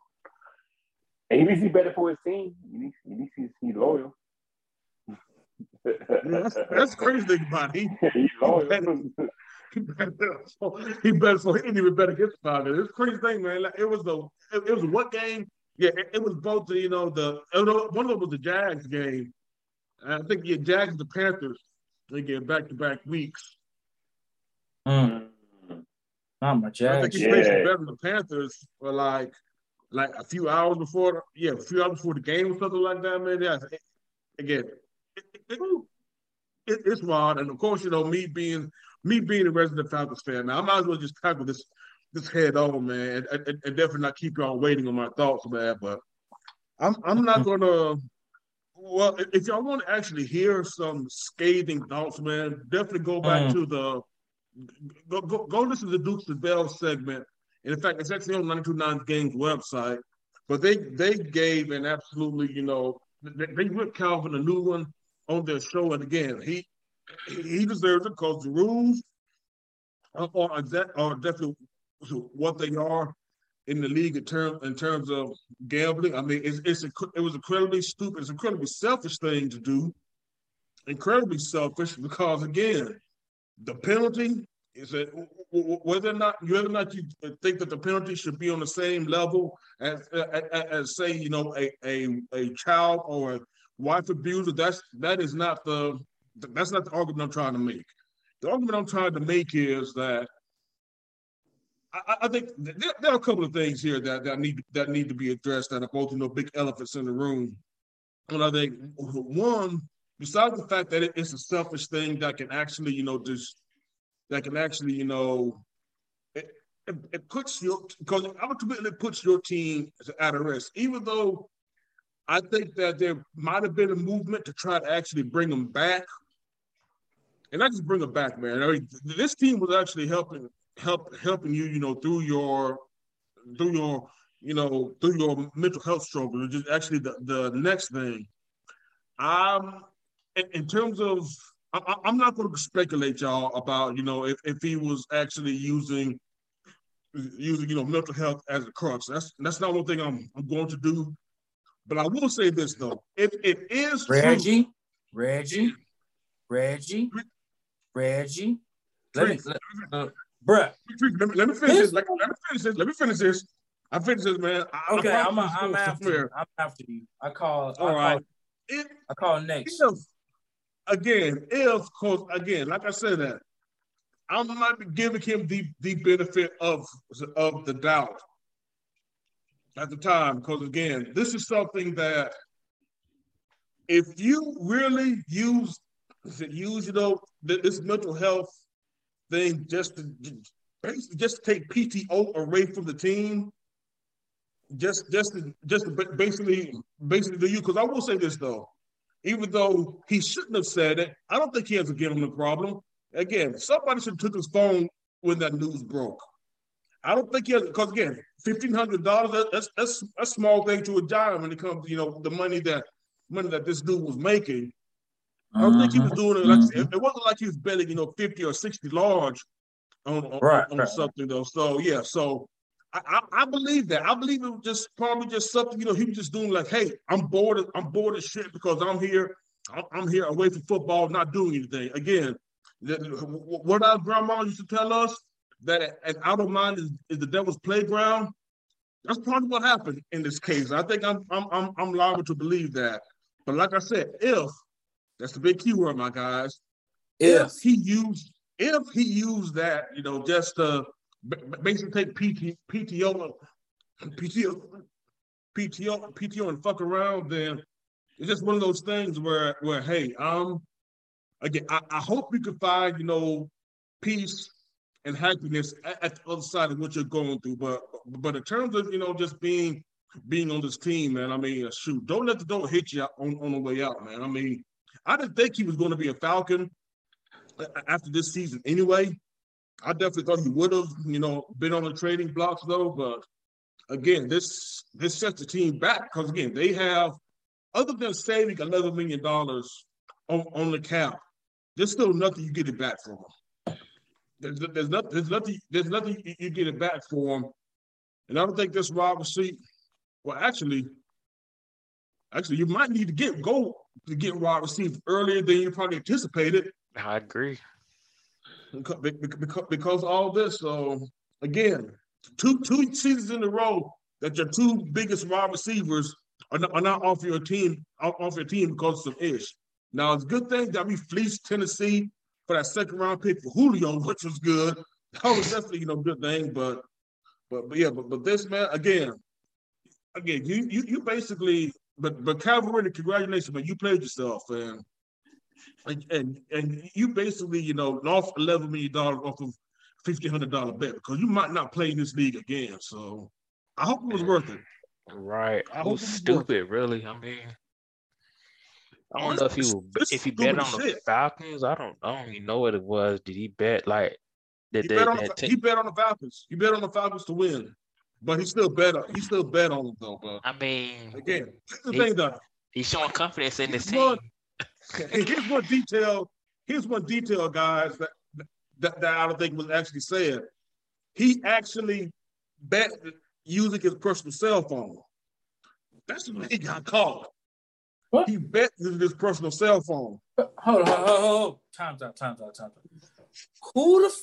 And he needs to be better for his team. He needs, he needs to be loyal. Yeah, that's, that's crazy thing about it. He, <laughs> He's loyal. He <laughs> better, he better so he didn't even better hit the Falcons. It's a crazy thing, man. Like, it was the it, it was what game? Yeah, it, it was both the you know the it was- one of them was the Jags game. I think yeah, Jags the Panthers. They get back to back weeks. Mm, not my I Jags. think he Yeah. played better than the Panthers for like like a few hours before. Yeah, a few hours before the game or something like that, man. Yeah, again, it, it, it, it's wild. And of course, you know me being me being a resident Falcons fan. Now I might as well just tackle this this head on, man, and, and, and definitely not keep y'all waiting on my thoughts, man. But I'm I'm not gonna. Well, if- y'all want to actually hear some scathing thoughts, man, definitely go back Mm. to the go, go go listen to the Dukes and Bell segment. And in fact, it's actually on 929 Games website. But they they gave an absolutely, you know, they, they ripped Calvin a new one on their show. And again, he he deserves it because the rules are, are, are definitely what they are in the league in terms in terms of gambling. I mean, it's, it's a, it was incredibly stupid. It's an incredibly selfish thing to do. Incredibly selfish because again, the penalty is that whether or not whether or not you think that the penalty should be on the same level as as, as say you know a, a a child or a wife abuser. That's that is not the that's not the argument I'm trying to make. The argument I'm trying to make is that I, I think there, there, are a couple of things here that, that need that need to be addressed that are both you know big elephants in the room. And I think one, besides the fact that it's a selfish thing that can actually you know just that can actually you know it, it, it puts your because ultimately puts your team at a risk, even though I think that there might have been a movement to try to actually bring them back. And I just bring them back, man. I mean, this team was actually helping help helping you, you know, through your through your you know through your mental health struggle. Which is actually the the next thing. Um, in, in terms of, I, I'm not going to speculate, y'all, about you know if, if he was actually using using you know mental health as a crutch. That's that's not one thing I'm I'm going to do. But I will say this though, if it is Reggie, true, Reggie, Reggie, Reggie, let me, let, uh, Bruh. Let me, let me finish this. Like, let me finish this. Let me finish this. I finish this, man. I, okay, I'm, a, I'm after you. I'm after you. I call. All I right. Call, it, I call next. If, again, if, cause again, like I said, that I'm not giving him the the benefit of of the doubt at the time, because again, this is something that if you really use use you know this mental health thing just to basically just take PTO away from the team. Just just to, just to basically basically the you because I will say this though, even though he shouldn't have said it, I don't think he has a gambling problem. Again, somebody should have took his phone when that news broke. I don't think he has because again, fifteen hundred dollars that's that's a small thing to a giant when it comes to you know the money that money that this dude was making. I don't think he was mm-hmm. doing it like mm-hmm. it wasn't like he was betting, you know, 50 or 60 large on, on, right, on right. something though. So yeah, so I, I, I, believe that. I believe it was just probably just something, you know, he was just doing like, hey, I'm bored, of, I'm bored of shit because I'm here, I'm here away from football, not doing anything. Again, what our grandma used to tell us that an out of mind is, is the devil's playground. That's probably what happened in this case. I think I'm I'm I'm, I'm liable to believe that. But like I said, if that's the big keyword, my guys. If, if he used, if he used that, you know, just to basically take PT, PTO, PTO, PTO, PTO, and fuck around, then it's just one of those things where, where, hey, um, again, I, I hope you can find, you know, peace and happiness at, at, the other side of what you're going through. But, but in terms of, you know, just being, being on this team, man, I mean, shoot, don't let the door hit you on, on the way out, man. I mean, I didn't think he was going to be a Falcon uh, uh, after this season anyway. I definitely thought he would have, you know, been on the trading blocks though. But again, this this sets the team back because again, they have other than saving eleven million dollars on, on the cap, there's still nothing you get it back from them. There's, there's nothing. There's nothing. There's nothing you get it back for them. And I don't think this wide receiver. Well, actually, actually, you might need to get go to get wide receivers earlier than you probably anticipated. I agree. Because, because, because all this, so again, two two seasons in a row that your two biggest wide receivers are not, are not off your team off your team because of ish. Now it's a good thing that we fleeced Tennessee for that second round pick for Julio, which was good. That was definitely you know good thing, but but but yeah, but but this man again, again you you you basically but but Calvary, congratulations, man. You played yourself, and and and, and you basically, you know, lost eleven million dollars off of fifteen hundred dollar bet because you might not play in this league again. So I hope it was worth it. Right. I hope stupid, really. I mean, I don't know if he was, if he bet on the. Falcons. I don't I don't even know what it was. Did he bet like that? He, bet on the, he bet on the Falcons. He bet on the Falcons to win. But he still bet. He still bet on them though. bro. I mean, again, the he, thing though. He's showing confidence in the team. <laughs> here's one detail. Here's one detail, guys, that, that that I don't think was actually said. he actually bet using his personal cell phone. That's when he got caught. What? He bet using his personal cell phone. Hold on, hold on, hold on. Time's out, time's out, time's out. Who the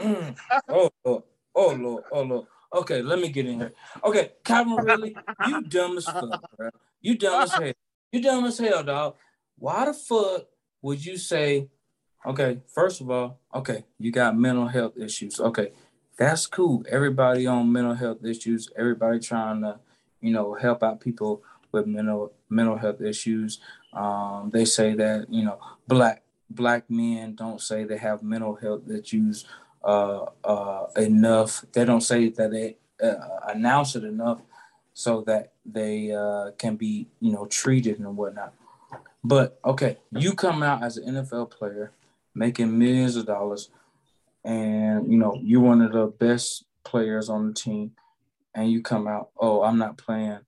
f- <clears throat> oh Lord, oh Lord, oh Lord. Okay, let me get in here. Okay, Calvin <laughs> really, you dumb as fuck, <laughs> bro. You dumb as hell. You dumb as hell, dog. Why the fuck would you say, okay, first of all, okay, you got mental health issues. Okay, that's cool. Everybody on mental health issues, everybody trying to, you know, help out people with mental mental health issues. Um, they say that, you know, black black men don't say they have mental health issues uh, uh, enough. They don't say that they uh, announce it enough so that they uh, can be, you know, treated and whatnot. But okay, you come out as an NFL player making millions of dollars, and you know you're one of the best players on the team, and you come out, oh, I'm not playing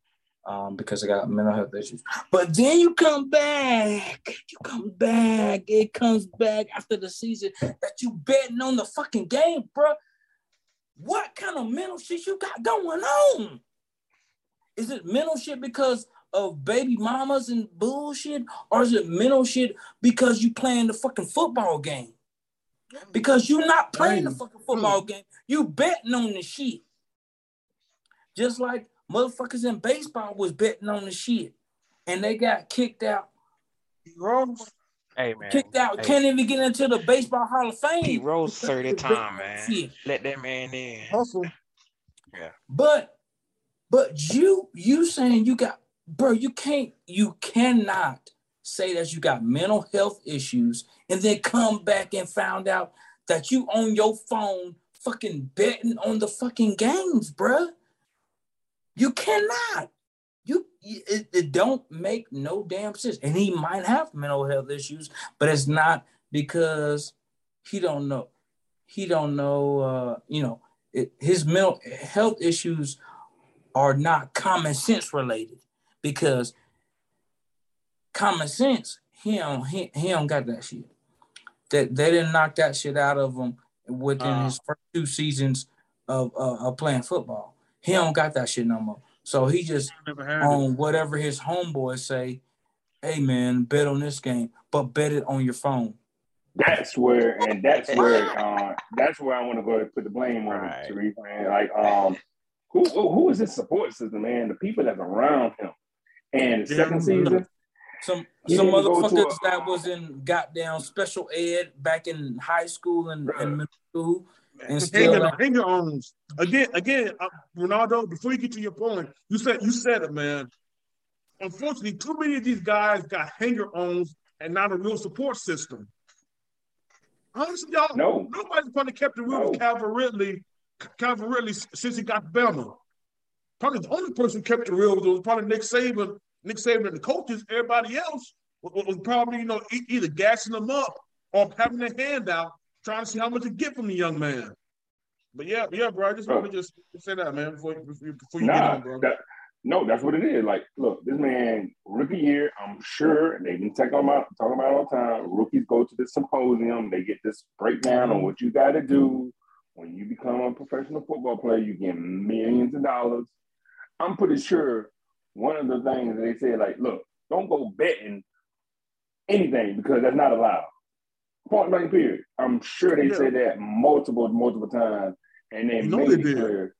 um, because I got mental health issues. But then you come back, you come back, it comes back after the season that you betting on the fucking game, bro. What kind of mental shit you got going on? Is it mental shit because of baby mamas and bullshit, or is it mental shit because you playing the fucking football game? Because you're not playing the fucking football game, you betting on the shit. Just like motherfuckers in baseball was betting on the shit, and they got kicked out. Hey man, Kicked out. Hey, Can't even get into the baseball Hall of Fame. He Rose because thirty they time, man. shit. Let that man in. Hustle. Yeah. But but you you saying you got bro, you can't you cannot say that you got mental health issues and then come back and found out that you on your phone fucking betting on the fucking games, bruh. You cannot. You it, it don't make no damn sense. And he might have mental health issues, but it's not because he don't know. He don't know uh, you know, it, his mental health issues are not common sense related because common sense he don't he, he don't got that shit that they didn't knock that shit out of him within Uh. his first two seasons of, uh, of playing football he don't got that shit no more so he just Never had it. on whatever his homeboys say hey man bet on this game but bet it on your phone That's where, and that's <laughs> where, uh, that's where I want to go and put the blame on Right. Sharif, man. Like, um, who, who who is his support system, man? The people that's around him. And the second season, some He some didn't motherfuckers a- that was in goddamn special ed back in high school and, and middle school and still Hanger, ain't- hanger ons again. Again, uh, Ronaldo. Before you get to your point, you said you said it, man. Unfortunately, too many of these guys got hanger ons and not a real support system. Honestly, y'all, No. nobody's probably kept it real with No. Calvin Ridley, Calvin Ridley since he got to Bama. Probably the only person who kept the real was probably Nick Saban. Nick Saban and the coaches. Everybody else was, was probably you know either gassing them up or having a handout, trying to see how much you get from the young man. But yeah, yeah, bro. I just want to just say that, man, before, before, before you get on, bro. that, no, that's what it is. Like, look, this man, rookie year, I'm sure they've been talking about talking about it all the time. Rookies go to this symposium, they get this breakdown on mm-hmm. what you got to do when you become a professional football player. You get millions of dollars. I'm pretty sure one of the things they say, like, look, don't go betting anything because that's not allowed. Point blank, period. I'm sure they Yeah. say that multiple, multiple times, and they You know made they it clear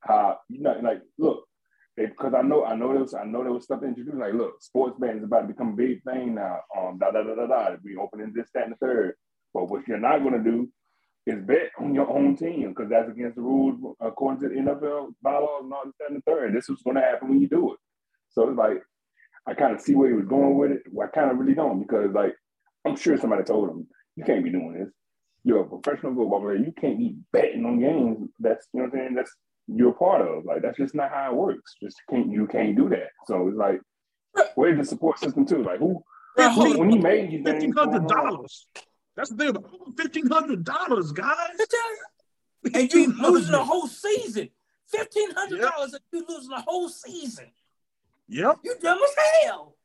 how you know, like, look, because I know, I know there was, I know there was stuff introduced. Like, look, sports betting is about to become a big thing now. Um, da da da da da. We opening this, that, and the third. But what you're not going to do is bet on your own team because that's against the rules according to the NFL bylaws and all this, that, and the third. This is going to happen when you do it. So it's like I kind of see where he was going with it. Well, I kind of really don't because like I'm sure somebody told him you can't be doing this. You're a professional football player. You can't be betting on games. That's you know what I'm saying. That's you're a part of. Like that's just not how it works. Just can't you can't do that. So it's like where's the support system too? Like who Bro, hold when he made these fifteen hundred dollars. That's the thing about fifteen hundred dollars, guys. <laughs> and you losing the whole season. Fifteen hundred dollars and you losing the whole season. Yep. You dumb as hell.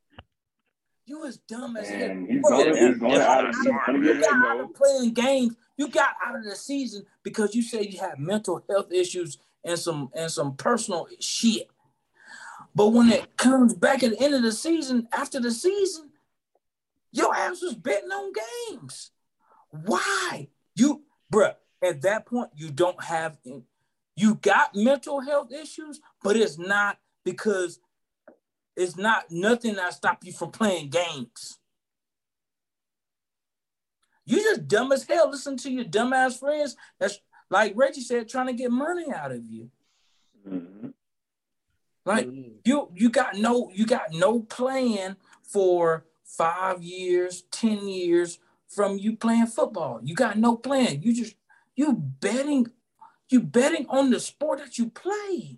You was dumb as hell. And he's going, you he's going got out out of of- you got out of playing games. You got out of the season because you said you had mental health issues and some and some personal shit. But when it comes back at the end of the season, after the season, your ass was betting on games. Why? You, bruh, at that point, you don't have, you got mental health issues, but it's not because it's not nothing that stop you from playing games. You just dumb as hell. Listen to your dumbass friends. That's like Reggie said, trying to get money out of you. Mhm. Like you, you got no, you got no plan for five years, ten years from you playing football. You got no plan. You just you betting, you betting on the sport that you play.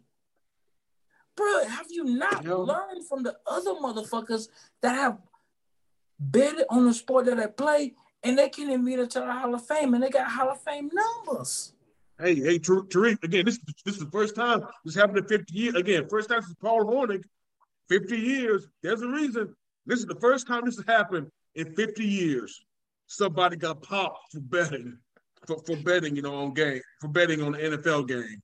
Bro, have you not Yeah. learned from the other motherfuckers that have betted on the sport that they play and they can't even get into the Hall of Fame and they got Hall of Fame numbers? Hey, hey, Tar- Tariq, again, this, this is the first time this happened in 50 years. Again, first time since Paul Hornung, 50 years. There's a reason. This is the first time this has happened in 50 years. Somebody got popped for betting, for, for betting, you know, on game, for betting on the NFL game.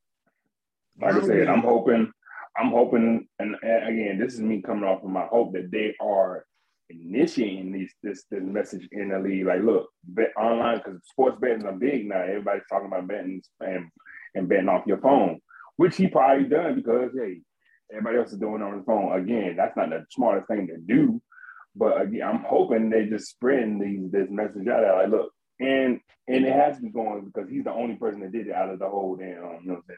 Like I said, I'm hoping, I'm hoping, and, again, this is me coming off of my hope that they are initiating these this this message in the league. Like, look, bet online because sports betting are big now. Everybody's talking about betting and and betting off your phone, which he probably done because hey, everybody else is doing on his phone. Again, that's not the smartest thing to do. But again, I'm hoping they just spreading these this message out there. Like, look, and and it has to be going because he's the only person that did it out of the whole damn. You know what I'm saying?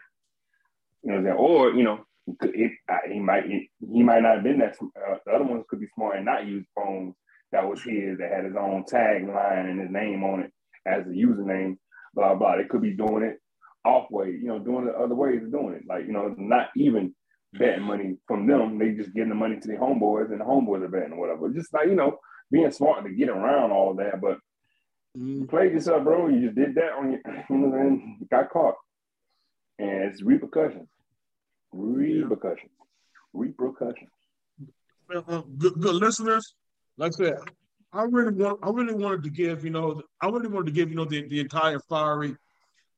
You know what I'm saying? Or you know, it, I- he might he, he might not have been that. Uh, the other ones could be smart and not use phones that was his that had his own tagline and his name on it as a username. Blah blah. They could be doing it off way. You know, doing it other ways of doing it. Like you know, not even betting money from them. They just getting the money to the homeboys and the homeboys are betting or whatever. Just like you know, being smart to get around all of that, but. You played yourself, bro. You just did that on your, <laughs> you know, saying? got caught, and it's repercussions, repercussions, repercussions. Uh, good, good listeners, like I said, I really want, I really wanted to give, you know, I really wanted to give, you know, the, the entire fiery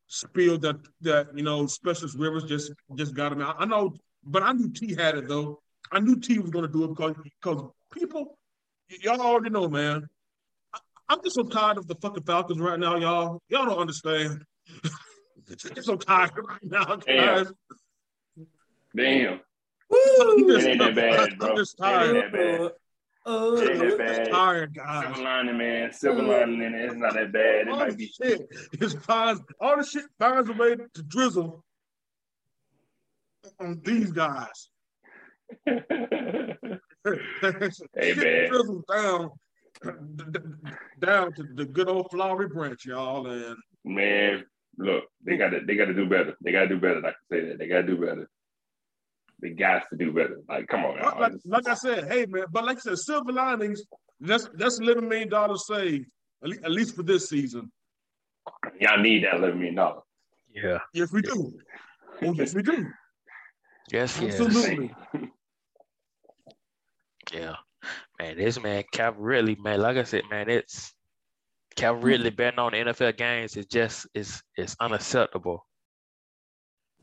spiel that that you know, Specialist Rivers just just got him out. I know, but I knew T had it though. I knew T was going to do it because because people, y- y'all already know, man. I, I'm just so tired of the fucking Falcons right now, y'all. Y'all don't understand. <laughs> I'm so tired right now, Damn. guys. Damn, I'm Woo! It ain't that bad, bro. I'm just It ain't that bad. Uh, It ain't that bad. just tired, guys. Silver lining, man. Silver lining, in it. It's not that bad. It all might the be. shit is finds all the shit finds a way to drizzle on these guys. <laughs> Hey, Shit man. drizzles down d- d- down to the good old flowery branch, y'all. And man, look, they got to they got to do better. They got to do better. I can say that. They got to do better. They got to do better. Like, come on, like, like, like I said, hey man, but like I said, silver linings. That's that's eleven million dollars saved at least, at least for this season. y'all need that eleven million dollars. Yeah. Yes, we do. Oh, yes, we do. Yes, yes. Absolutely. Yeah. Man, this man, Cal really, man, like I said, man, it's Cal really betting on the NFL games is just is is unacceptable.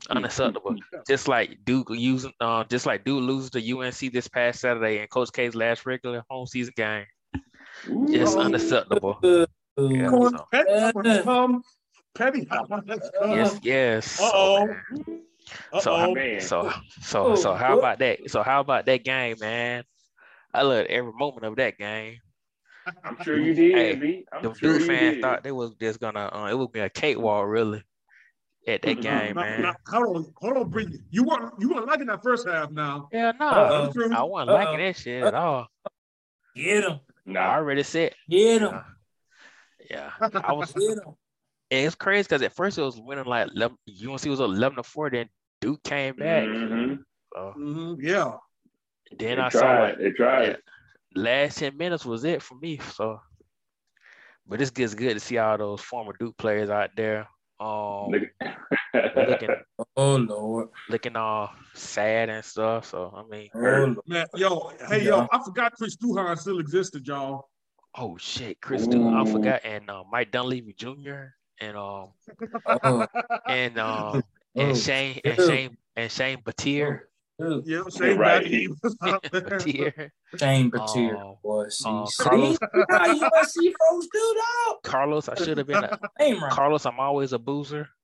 Unacceptable. <laughs> just like Duke using uh just like Duke loses to UNC this past Saturday and Coach K's last regular home season game. Just Ooh. unacceptable. <laughs> Yeah, Come on, so- Petty, come, Petty. yes, yes. So, Uh-oh. man. So, Uh-oh. man. so so so how Oh, about that? So how about that game, man? I loved every moment of that game. I'm sure you did, Hey, B. I'm The sure Duke fans did. thought they was just gonna uh, it would be a cakewalk really at that game, Now- man. now, hold on, hold on, Bree. You weren't you weren't liking that first half now. Yeah, no, Uh-oh. I wasn't Uh-oh. liking that shit at all. Get him. No, I already said, Get him. yeah, yeah. I was. Get him. it's crazy because at first it was winning like 11, UNC was eleven to four, then Duke came back. Mhm. So, Mhm, yeah. then They I saw tried. like They tried. yeah, last ten minutes was it for me. So, but it's gets good to see all those former Duke players out there Um, looking <laughs> Oh Lord. looking all sad and stuff. So I mean, Oh Man, yo, hey, Yeah. yo, I forgot Chris Duhon still existed, y'all. oh shit, Chris Du- I forgot, and uh, Mike Dunleavy Jr. and um <laughs> Oh, and um oh, and Shane and Shane and Shane Battier. Ew. Yeah, Shane Right. <laughs> Battier he was out there. Battier. Shane Battier. Boy, see, uh, see Carlos- how USC folks do dog. Carlos, I should have been a <laughs> Name right. Carlos. I'm always a boozer. <laughs>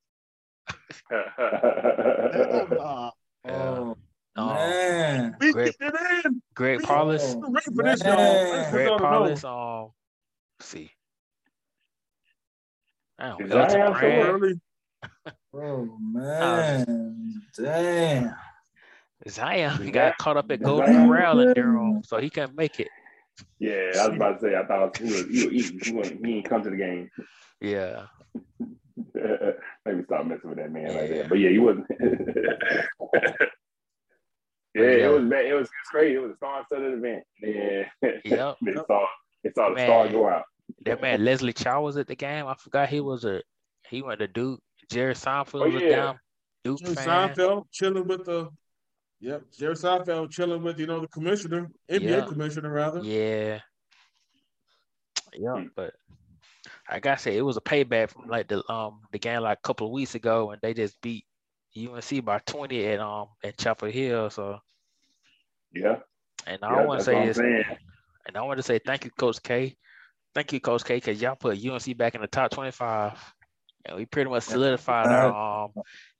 Oh Um, man. we Great. get it in. Greg We- Paulus. I'm for this, y'all. Man. Greg Paulus. know. Um, see. Damn, Is Elton Zion. Early. Oh man. Damn. Zion Is got that- caught up at Golden Zion Corral in good? Durham, so he can't make it. Yeah, I was about to say. I thought he was he was eating. He, wasn't, he ain't come to the game. Yeah. <laughs> Maybe stop messing with that man like that. But yeah, he wasn't. <laughs> yeah, yeah. it was bad. It was it's crazy. It was a star-studded event. Yeah, Yep. <laughs> they saw they saw the Man. star go out. That man Leslie Chow was at the game. I forgot he was a he went to Duke. Jerry Seinfeld Oh, was a yeah. damn Duke Jerry fan. Seinfeld chilling with the, yep, Jerry Seinfeld chilling with, you know, the commissioner, NBA Yeah. commissioner, rather. Yeah. Yeah, Hmm. but I gotta say it was a payback from like the um the game like a couple of weeks ago and they just beat UNC by 20 at um at Chapel Hill. So Yeah, and yeah I want to say I'm this and I want to say thank you, Coach K. Thank you, Coach K, because y'all put UNC back in the top 25. And we pretty much solidified our um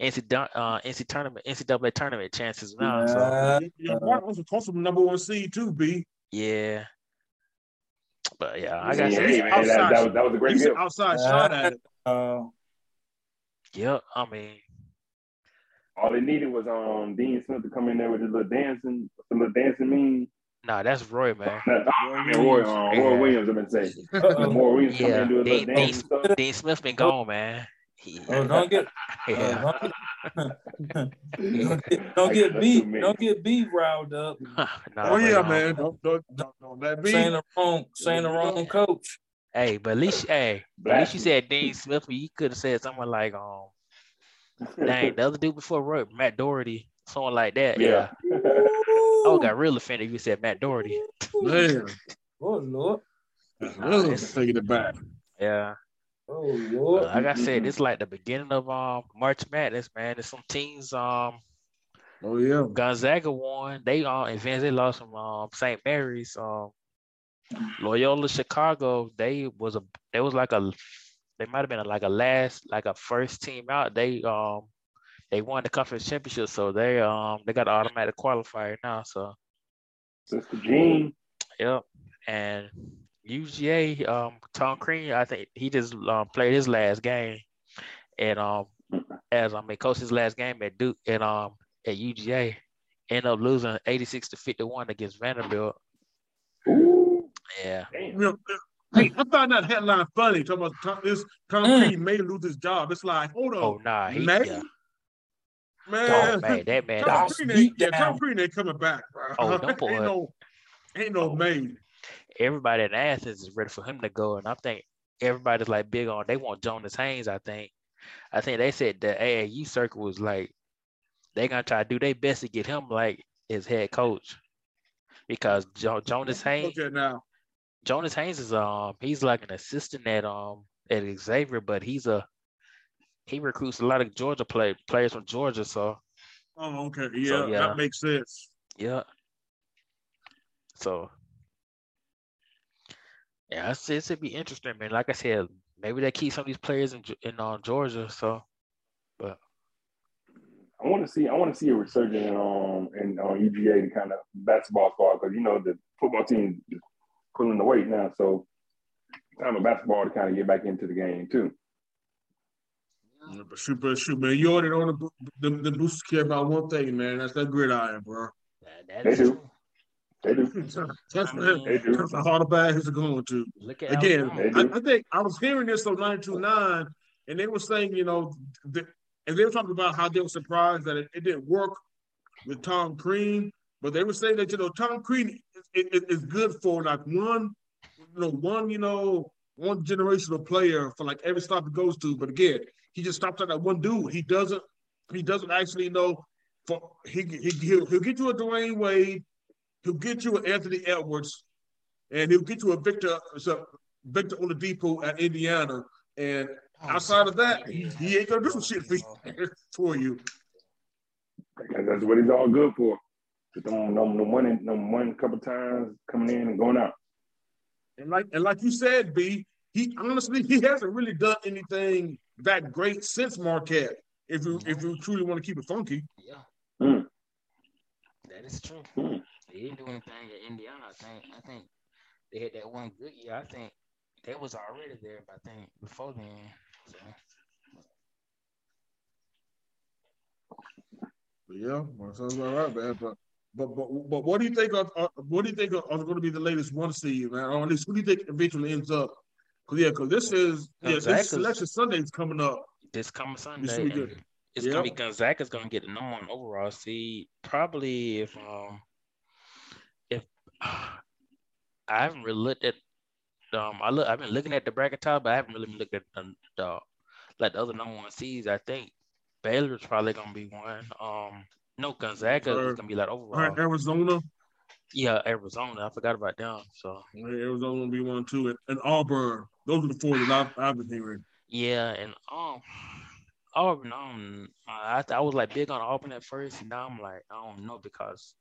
NC, uh, NC tournament, NCAA tournament chances now. So Yeah. Was supposed to be number one seed too, B. yeah. But yeah, I Yeah, got to hey, say, man, that, that was that was a great He's gift. an outside shot at it. Uh, yep. I mean, All they needed was um Dean Smith to come in there with his little dancing, the little dancing mean. Nah, that's Roy, man. <laughs> I mean, Roy, um, Roy Yeah. Williams, I've been saying. uh-oh. Roy Williams Yeah, and do a they- little stuff. Dean Smith been gone, man. He, Oh, don't get, <laughs> yeah. uh, don't, <laughs> don't get, don't get that's beat, don't get beat riled up. nah, Oh yeah, um, man. Don't don't don't, don't let me. Saying the wrong, saying the wrong coach. Hey, but at least, hey, at least you said Dean Smith, but you could have said someone like, um, dang, the other dude before Roy, Matt Doherty, someone like that. Yeah. Yeah. I would got real offended you said Matt Doherty. Man, <laughs> Oh Lord, really taking it back. Yeah. oh Lord. Like I said, it's like the beginning of um March Madness, man. There's some teams. Um, Oh yeah. Gonzaga won. They um advanced. They lost from um St. Mary's. Um, Loyola Chicago. They was a. They was like a. They might have been a, like a last, like a first team out. They um, they won the conference championship, so they um they got an automatic qualifier now. So Sister Jean. Yep. And UGA, um, Tom Crean, I think he just um, played his last game, and um, as I mean, coached his last game at Duke and um at UGA, ended up losing eighty six to fifty one against Vanderbilt. Ooh, Yeah. damn. Hey, I found that headline funny. Talking about Tom, this Tom Mm. Crean may lose his job. It's like, hold on, Oh nah, he May? yeah. Man. Oh man, that man. Tom Dogs Crean beat ain't, yeah. Tom Crean ain't coming back, bro. Oh, them <laughs> boy. ain't no, ain't no Oh. May. everybody in Athens is ready for him to go, and I think everybody's like big on. They want Jonas Hayes. I think. I think they said the AAU circle was like they're gonna try to do their best to get him like his head coach because jo- Jonas Hayes. Look at now. Jonas Hayes is um he's like an assistant at um at Xavier, but he's a he recruits a lot of Georgia play players from Georgia. So Oh, okay. Yeah, So, yeah. that makes sense. yeah. So yeah, it's it's it'd be interesting, man. Like I said, maybe they keep some of these players in Ge- in uh, Georgia. So but I want to see. I want to see a resurgence in um in on UGA the kind of basketball squad because you know the football team is pulling the weight now. So time of basketball to kind of get back into the game too. Yeah, But shoot, but shoot, man. You already know the, the, the boosters care about one thing, man. That's that gridiron, bro. that, that They do. They do. <laughs> That's, I mean, They do. that's the hard bag is going to. Look at Again, I. I think I was hearing this on 929, and they were saying, you know, the, and they were talking about how they were surprised that it, it didn't work with Tom Crean, but they were saying that, you know, Tom Crean is, is, is good for like one, you know, one, you know, one generational player for like every stop he goes to. But again, he just stops at that one dude. He doesn't he doesn't actually know for he, he he'll, he'll get you a Dwyane Wade, he'll get you an Anthony Edwards, and he'll get you a Victor so Victor Oladipo at Indiana. And oh, outside of that, he, he ain't gonna do some shit for you. <laughs> For you. That's what he's all good for. Just throwing them, them one, them one couple times coming in and going out. And like and like you said, B, he honestly he hasn't really done anything that great since Marquette. If you if you truly want to keep it funky, Yeah, Mm. that is true. Hmm. They didn't do anything at Indiana. I think. I think they had that one good year. I think they was already there. But I think before then. So But yeah, well, sounds all right, man. But but but but what do you think of uh, what do you think are, are going to be the latest one seed, man? Or at least who do you think eventually ends up? Yeah, cause this is yeah, Gonzaga's- this selection Sunday is coming up. this coming Sunday, This will be good. it's Yep. gonna be Gonzaga's gonna get the number one overall seed. Probably if um if I haven't really looked at um I look I've been looking at the bracket top, but I haven't really looking at the, the like the other number one seeds. I think Baylor's probably gonna be one. Um no Gonzaga Or- is gonna be like All overall. Arizona, Yeah, Arizona. I forgot about them. So Arizona will be one too, and, and Auburn. Those are the four that I've, I've been hearing. yeah, and um Auburn, um, I I was like big on Auburn at first, and now I'm like I don't know because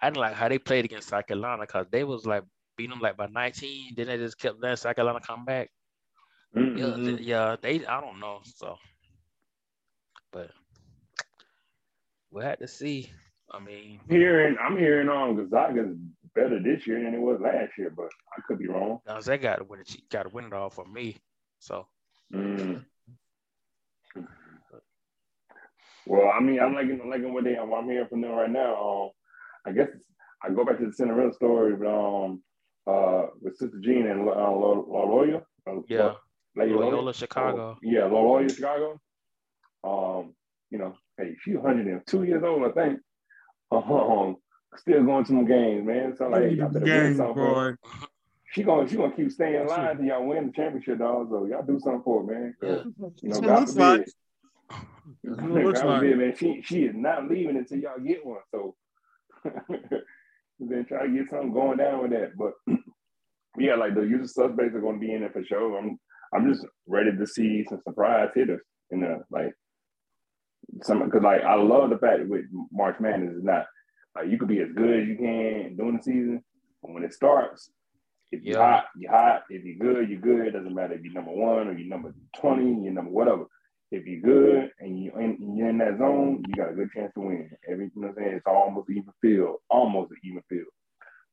I didn't like how they played against South Carolina because they was like beating them like by 19, then they just kept letting South Carolina come back. Mm. Yeah, yeah, they I don't know, so but we'll have to see. I mean, Hearing, I'm hearing on Gonzaga's better this year than it was last year, but I could be wrong. they got to win it. Got to win it all for me. So Mm. Well, I mean, I'm liking liking what they what I'm hearing from them right now. Um, I guess I go back to the Cinderella story, but um, uh, with Sister Jean and uh, La La Loya. Uh, yeah, Loyola Chicago. Yeah, La Loya, Chicago. Um, you know, hey, she's 102 years old, I think. <laughs> Um, still going to some games, man. So like, y'all better win something, bro. boy. She gonna she gonna keep staying in line till y'all win the championship, dog. So y'all do something for her, man. 'Cause, Yeah. You know, That's what it God looks forbid, like. That's looks God like. forbid, <laughs> man. She she is not leaving until y'all get one. So <laughs> then try to get something going down with that. But <clears throat> yeah, like the usual suspects are going to be in it for sure. I'm I'm just ready to see some surprise hitters in there, like some because like I love the fact that with March Madness is not like you could be as good as you can during the season, but when it starts. If you're Yeah. hot, you're hot. If you're good, you're good. It doesn't matter if you're number one or you're number 20, you're number whatever if you're good and you in, you're in that zone, you got a good chance to win. Everything I'm saying, it's almost even field, almost an even field.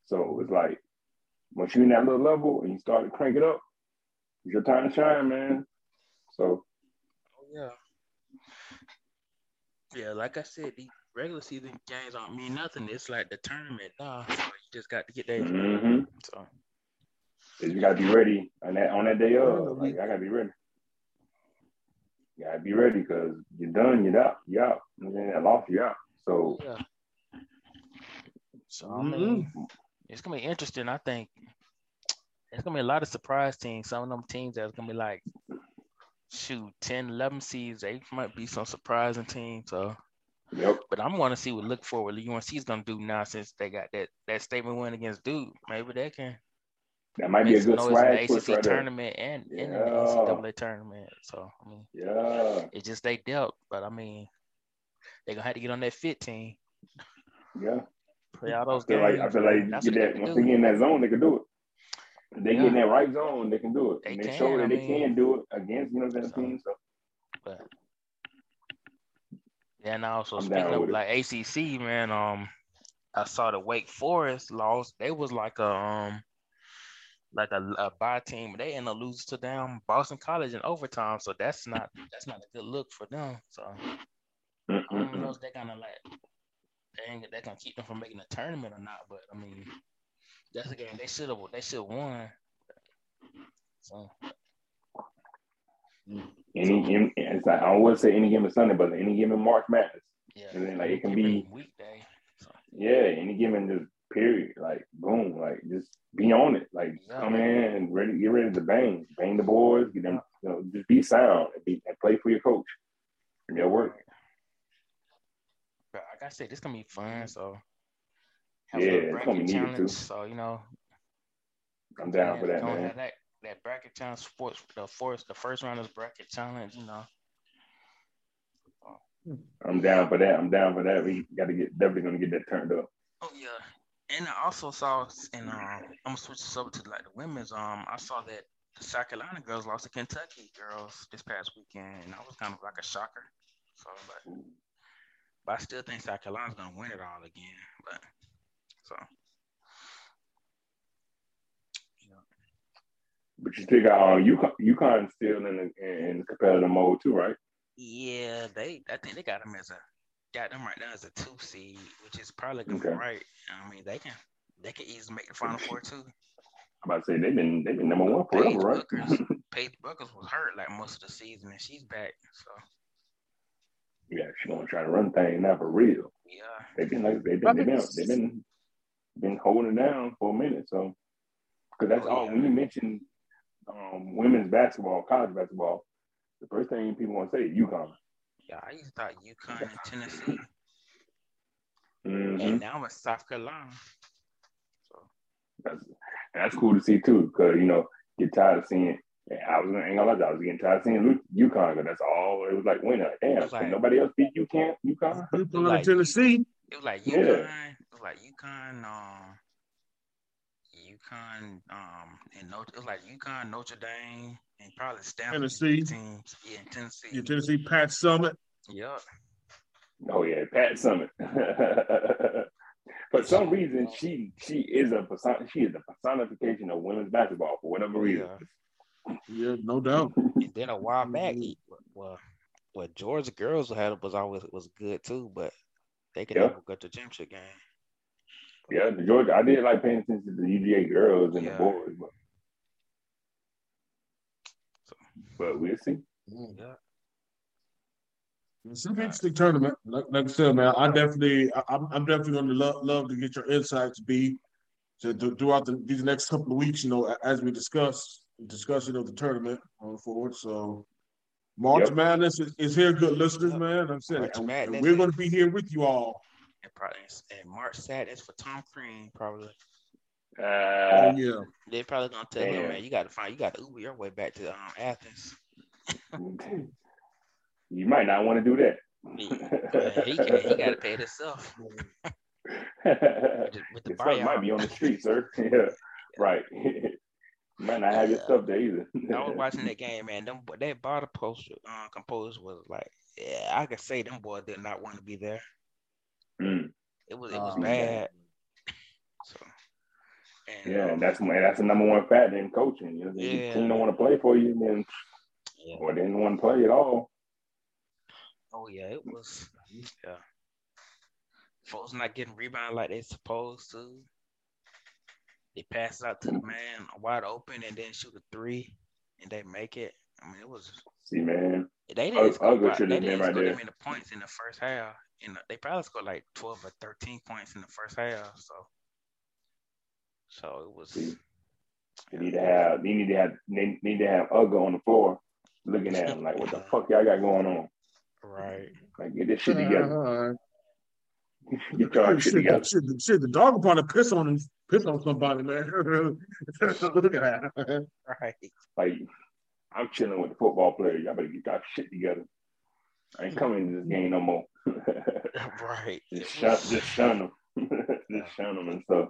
So it's like once you're in that little level and you start to crank it up, it's your time to shine, man. So Oh, yeah. Yeah, like I said, the regular season games don't mean nothing. It's like the tournament, nah. So you just got to get there. mhm. So you gotta be ready on that on that day of. Like I gotta be ready. You gotta be ready because you're done, you're out, you're out. And then that loss, you're out. So yeah. So I mean, it's gonna be interesting. I think it's gonna be a lot of surprise teams. Some of them teams that's gonna be like, shoot, 10, 11 seeds. They might be some surprising teams. So, yep. but I'm want to see what look forward. UNC is gonna do now since they got that that statement win against Duke. Maybe they can. That might be a good swag in the ACC right tournament and, and in the NCAA tournament. So I mean, Yeah. it's just they dealt, but I mean, they're gonna have to get on that fit team, Yeah. play all I those feel games. like I feel like That's get that once they get in that zone, they can do it. They get in Yeah. that right zone, they can do it. They and they can, show that I they mean- can do it against you know that So- team. So But and also I'm speaking of with it. like ACC, man, um, I saw the Wake Forest lost. They was like a um, like a, a bye team. They ended up losing to them Boston College in overtime. So that's not that's not a good look for them. So I don't know if they're gonna like they ain't, they're gonna keep them from making a tournament or not. But I mean, that's a game they should have they should have won. So any, it's like, I don't want to say any given Sunday, but any given March Madness. yeah, And then, like, it can be- weekday. So, Yeah, any given just Period. Like boom. Like just be on it. Like Yeah. come in and ready, get ready to bang, bang the boys. Get them. You know, just be sound and, be, and play for your coach. And they'll work. But like I said, this gonna be fun. So Yeah, a little it's gonna bracket needed, too. challenge. So you know, I'm down for that, gonna man. that that bracket challenge. Sports the first the first round is bracket challenge. You know, I'm down for that. I'm down for that. We got to get definitely gonna get that turned up. Oh yeah, and I also saw, and um, I'm gonna switch this over to like the women's. Um, I saw that the South Carolina girls lost to Kentucky girls this past weekend, and that was kind of like a shocker. So, but, but I still think South Carolina's gonna win it all again. But so, But you still got uh, UConn, UConn still in the in competitive mode too, right? yeah, they I think they got them as a got them right now as a two seed, which is probably gonna be Okay. right. I mean, they can they can easily make the final four too. I'm about to say they've been they've been number one Paige forever, right? Bueckers, <laughs> Paige Bueckers was hurt like most of the season, and she's back. So yeah, she gonna try to run things now for real. yeah, They've been like they've been they've been they've been, been holding it down for a minute. So because that's Oh, all yeah. when you mention um, women's basketball, college basketball, the first thing people want to say is UConn. yeah. I used to thought UConn and Tennessee, <laughs> Mhm. and now it's South Carolina. So That's that's cool to see too, because you know get tired of seeing. I was ain't gonna lie, to you, I was getting tired of seeing Lu- UConn because that's all it was like winning. Like, damn, like- nobody else beat UConn? UConn? UConn Like- and Tennessee. It was like Yeah. UConn, it was like UConn, um, UConn, um, and Notre, it was like UConn, Notre Dame, and probably Stanford Tennessee. teams. Yeah, and Tennessee. Your Tennessee Pat Summitt. Yep. Oh yeah, Pat Summitt. <laughs> for some reason, she she is a person, she is a personification of women's basketball for whatever reason. Yeah. Yeah, no doubt. And then a while back, he- well, well, Georgia girls had was always was good too, but they could Yeah. never go to championship game. Yeah, the Georgia. I did like paying attention to the UGA girls and Yeah. the boys, but So- but we'll see. Mm, yeah. It's an interesting tournament. Like, like I said, man, I definitely, I, I'm, I'm definitely going to love, love to get your insights, B, to, to throughout the, these next couple of weeks. You know, as we discuss discussion of the tournament going forward. So, March Yep. Madness is, is here, good listeners, man. Like I said, March and- and we're going to be here with you all. And probably and March Sadness for Tom Crean probably. Oh Uh, yeah, They're probably gonna tell him, Damn. man, you got to find, you got to Uber your way back to um, Athens. <laughs> you might not want to do that. He, he, he got to pay it himself <laughs> with the, with the <laughs> Your might be on the street, sir. yeah, right. You might not have your stuff there either. <laughs> I was watching that game, man. Them bo- that bottom poster uh, composed was like, yeah, I could say them boys did not want to be there. Mm, It was it was Oh, bad. So, and yeah, um, that's that's the number one factor in coaching. You know, if Yeah. the team don't want to play for you, then yeah. or didn't want to play at all. Oh yeah, it was. Yeah, folks not getting rebound like they supposed to. They pass it out to the man wide open and then shoot a three, and they make it. I mean, it was. See, man, They didn't score. Uga about- should They have been didn't right score there. that many points in the first half. And they probably scored like twelve or thirteen points in the first half. So, so it was. See. they need to have they need to have they need to have Uga on the floor looking at him like, what the <laughs> fuck y'all got going on? Right. Like, get this shit together. Uh-huh. Get your shit shit, together. shit, shit, the dog will probably piss on him, piss on somebody, man. <laughs> Look at that. Right. Like, I'm chilling with the football players. Y'all better get your shit together. I ain't coming to this game no more. <laughs> Right. <laughs> Just, shun, was- just shun them. just shun them and stuff.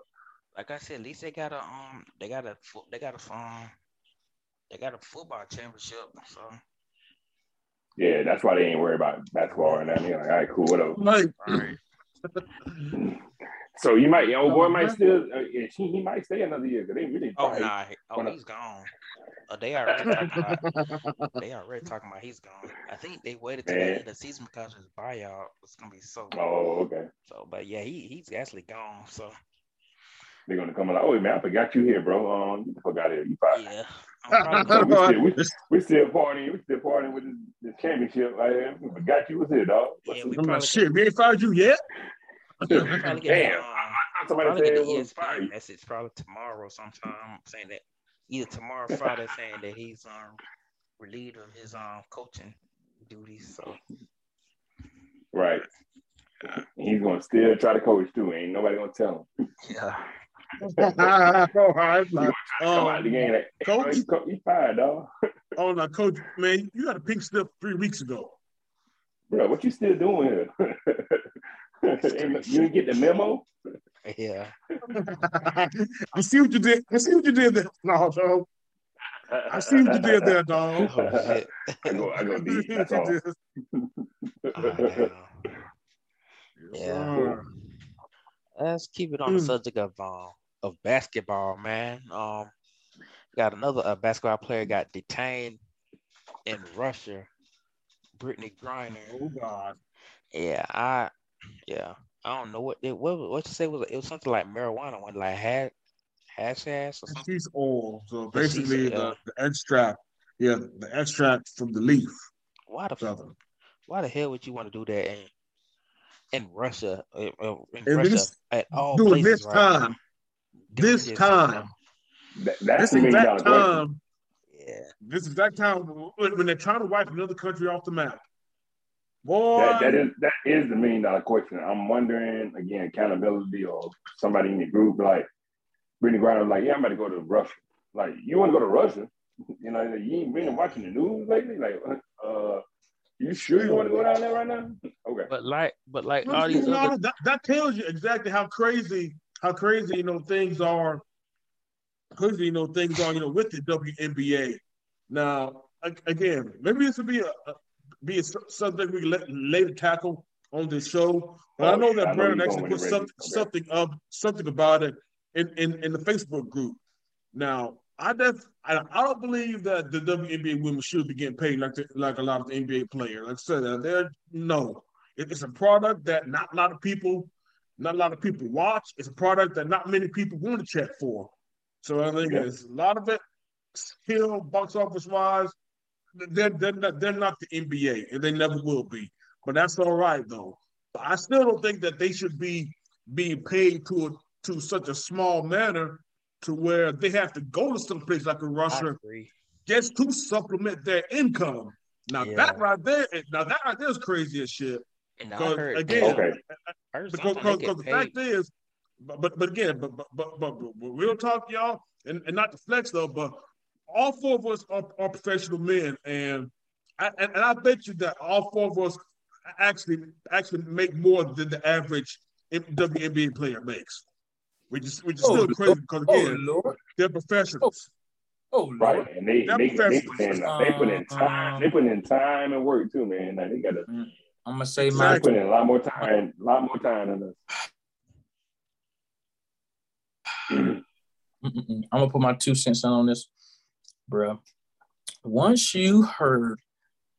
like I said, at least they got a um, they got a they got a um, they got a football championship. So Yeah, that's why they ain't worried about basketball right now. They're like, all right, cool, whatever. Like, right. So you might, old boy might still, uh, yeah, he, he might stay another year because they really. Oh probably- nah, he- oh wanna- he's gone. Oh, they already talking about they <laughs> already talking about he's gone. I think they waited till the end of the season because his buyout was gonna be so. Oh, okay. So, but yeah, he he's actually gone. So They're gonna come like, oh man, I forgot you here, bro. Um, get the fuck out of here. You fired. yeah, I'm we still, we, we still partying. We still partying with this, this championship. Like, we forgot you was here, dog. yeah, we I'm like, probably shit, we ain't found you yet. get, <laughs> we get Damn. um, I somebody Probably said get it the was fire. Message probably tomorrow sometime saying that either tomorrow or Friday saying that he's um relieved of his um coaching duties. So Right. He's gonna still try to coach too. Ain't nobody gonna tell him. yeah. All right, He like, gonna try out the um, game like, hey, coach? you, co- you fired, dog. oh, now, coach, man, you got a pink slip three weeks ago. Bro, what you still doing here? <laughs> You didn't get the memo? Yeah. <laughs> I see what you did. I see what you did there. No, dog. I see what you did there, dog. <laughs> Oh, shit. I go, I go deep. That's all. Oh, damn. Yeah. sir. Let's keep it on the Mm. subject of um of basketball, man. Um, got another uh, basketball player got detained in Russia. Brittney Griner. Oh God. Yeah, I yeah, I don't know what it what what you say was it was something like marijuana, one like hash hash hash or something. She's oil. So basically, the, the extract, yeah, the extract from the leaf. Why the So, why the hell would you want to do that in in Russia uh, uh, in Russia this- at all places this right time, this time, That, that's this the million exact time, Yeah, this exact time when, when they're trying to wipe another country off the map. Boy, That, that is that is the million dollar question. I'm wondering again, accountability or somebody in the group like Brittney Griner was like, yeah, I'm about to go to Russia. Like, you want to go to Russia? <laughs> You know, you ain't been watching the news lately. Like, uh, you sure you want to go down there right now? <laughs> Okay. but like but like Well, all these you know, other that, that tells you exactly how crazy how crazy you know things are crazy you know things are you know with the WNBA. Now again, maybe this would be a, a be a subject we can let later tackle on this show. But I Oh, know that I Brandon you're actually put something Okay. something up something about it in, in, in the Facebook group. Now I def I, I don't believe that the WNBA women should be getting paid like the, like a lot of the NBA players. Like I said, they're no. It- It's a product that not a lot of people, not a lot of people watch. It's a product that not many people want to check for. So I think Yeah. it's a lot of it still box office wise. They're, they're not they're not the NBA and they never will be. But that's all right though. But I still don't think that they should be being paid to a, to such a small manner to where they have to go to some place like a I Russia just to supplement their income. Now Yeah. that right there, now that right there is crazy as shit. And I Because heard again, Okay. I heard because, because, because the fact is, but but, but again, but but, but but but real talk, y'all, and, and not to flex though, but all four of us are, are professional men, and I, and, and I bet you that all four of us actually actually make more than the average WNBA player makes, which is which is Oh, still crazy because Oh again, Lord. they're professionals. Oh Lord. Right. And they They're they, they put in professionals. they put in time. Um, They put in time and work too, man. Like they gotta I'm gonna say they my put a lot more time, a lot more time than us. I'm gonna put my two cents in on this, bruh. Once you heard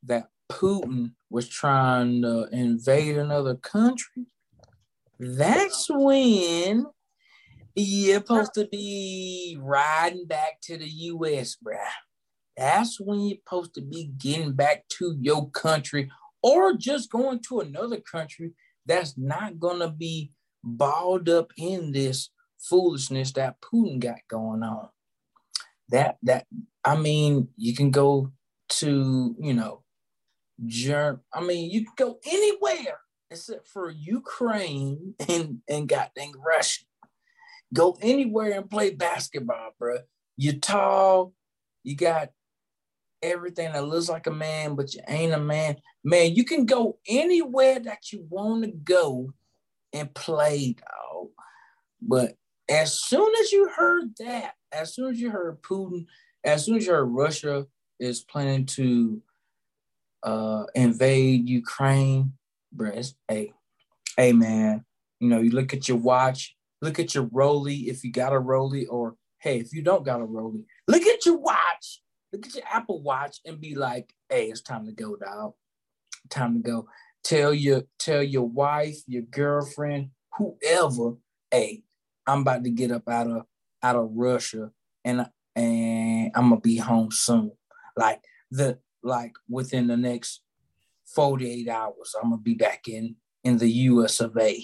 that Putin was trying to invade another country, that's when you're supposed to be riding back to the US, bruh. That's when you're supposed to be getting back to your country or just going to another country that's not gonna be balled up in this foolishness that Putin got going on. That that I mean, you can go to you know, Germ. I mean, you can go anywhere except for Ukraine and and goddamn Russia. Go anywhere and play basketball, bro. You're tall. You got everything that looks like a man, but you ain't a man. Man, you can go anywhere that you want to go and play, dog. But as soon as you heard that, as soon as you heard Putin, as soon as you heard Russia is planning to uh, invade Ukraine, it's, hey, hey, man, you know, you look at your watch, look at your Rolly if you got a Rolly, or hey, if you don't got a Rolly, look at your watch, look at your Apple Watch, and be like, hey, it's time to go, dog. Time to go. Tell your tell your wife, your girlfriend, whoever, hey, I'm about to get up out of out of Russia and and I'm gonna be home soon. Like the like within the next 48 hours, I'm gonna be back in in the US of A.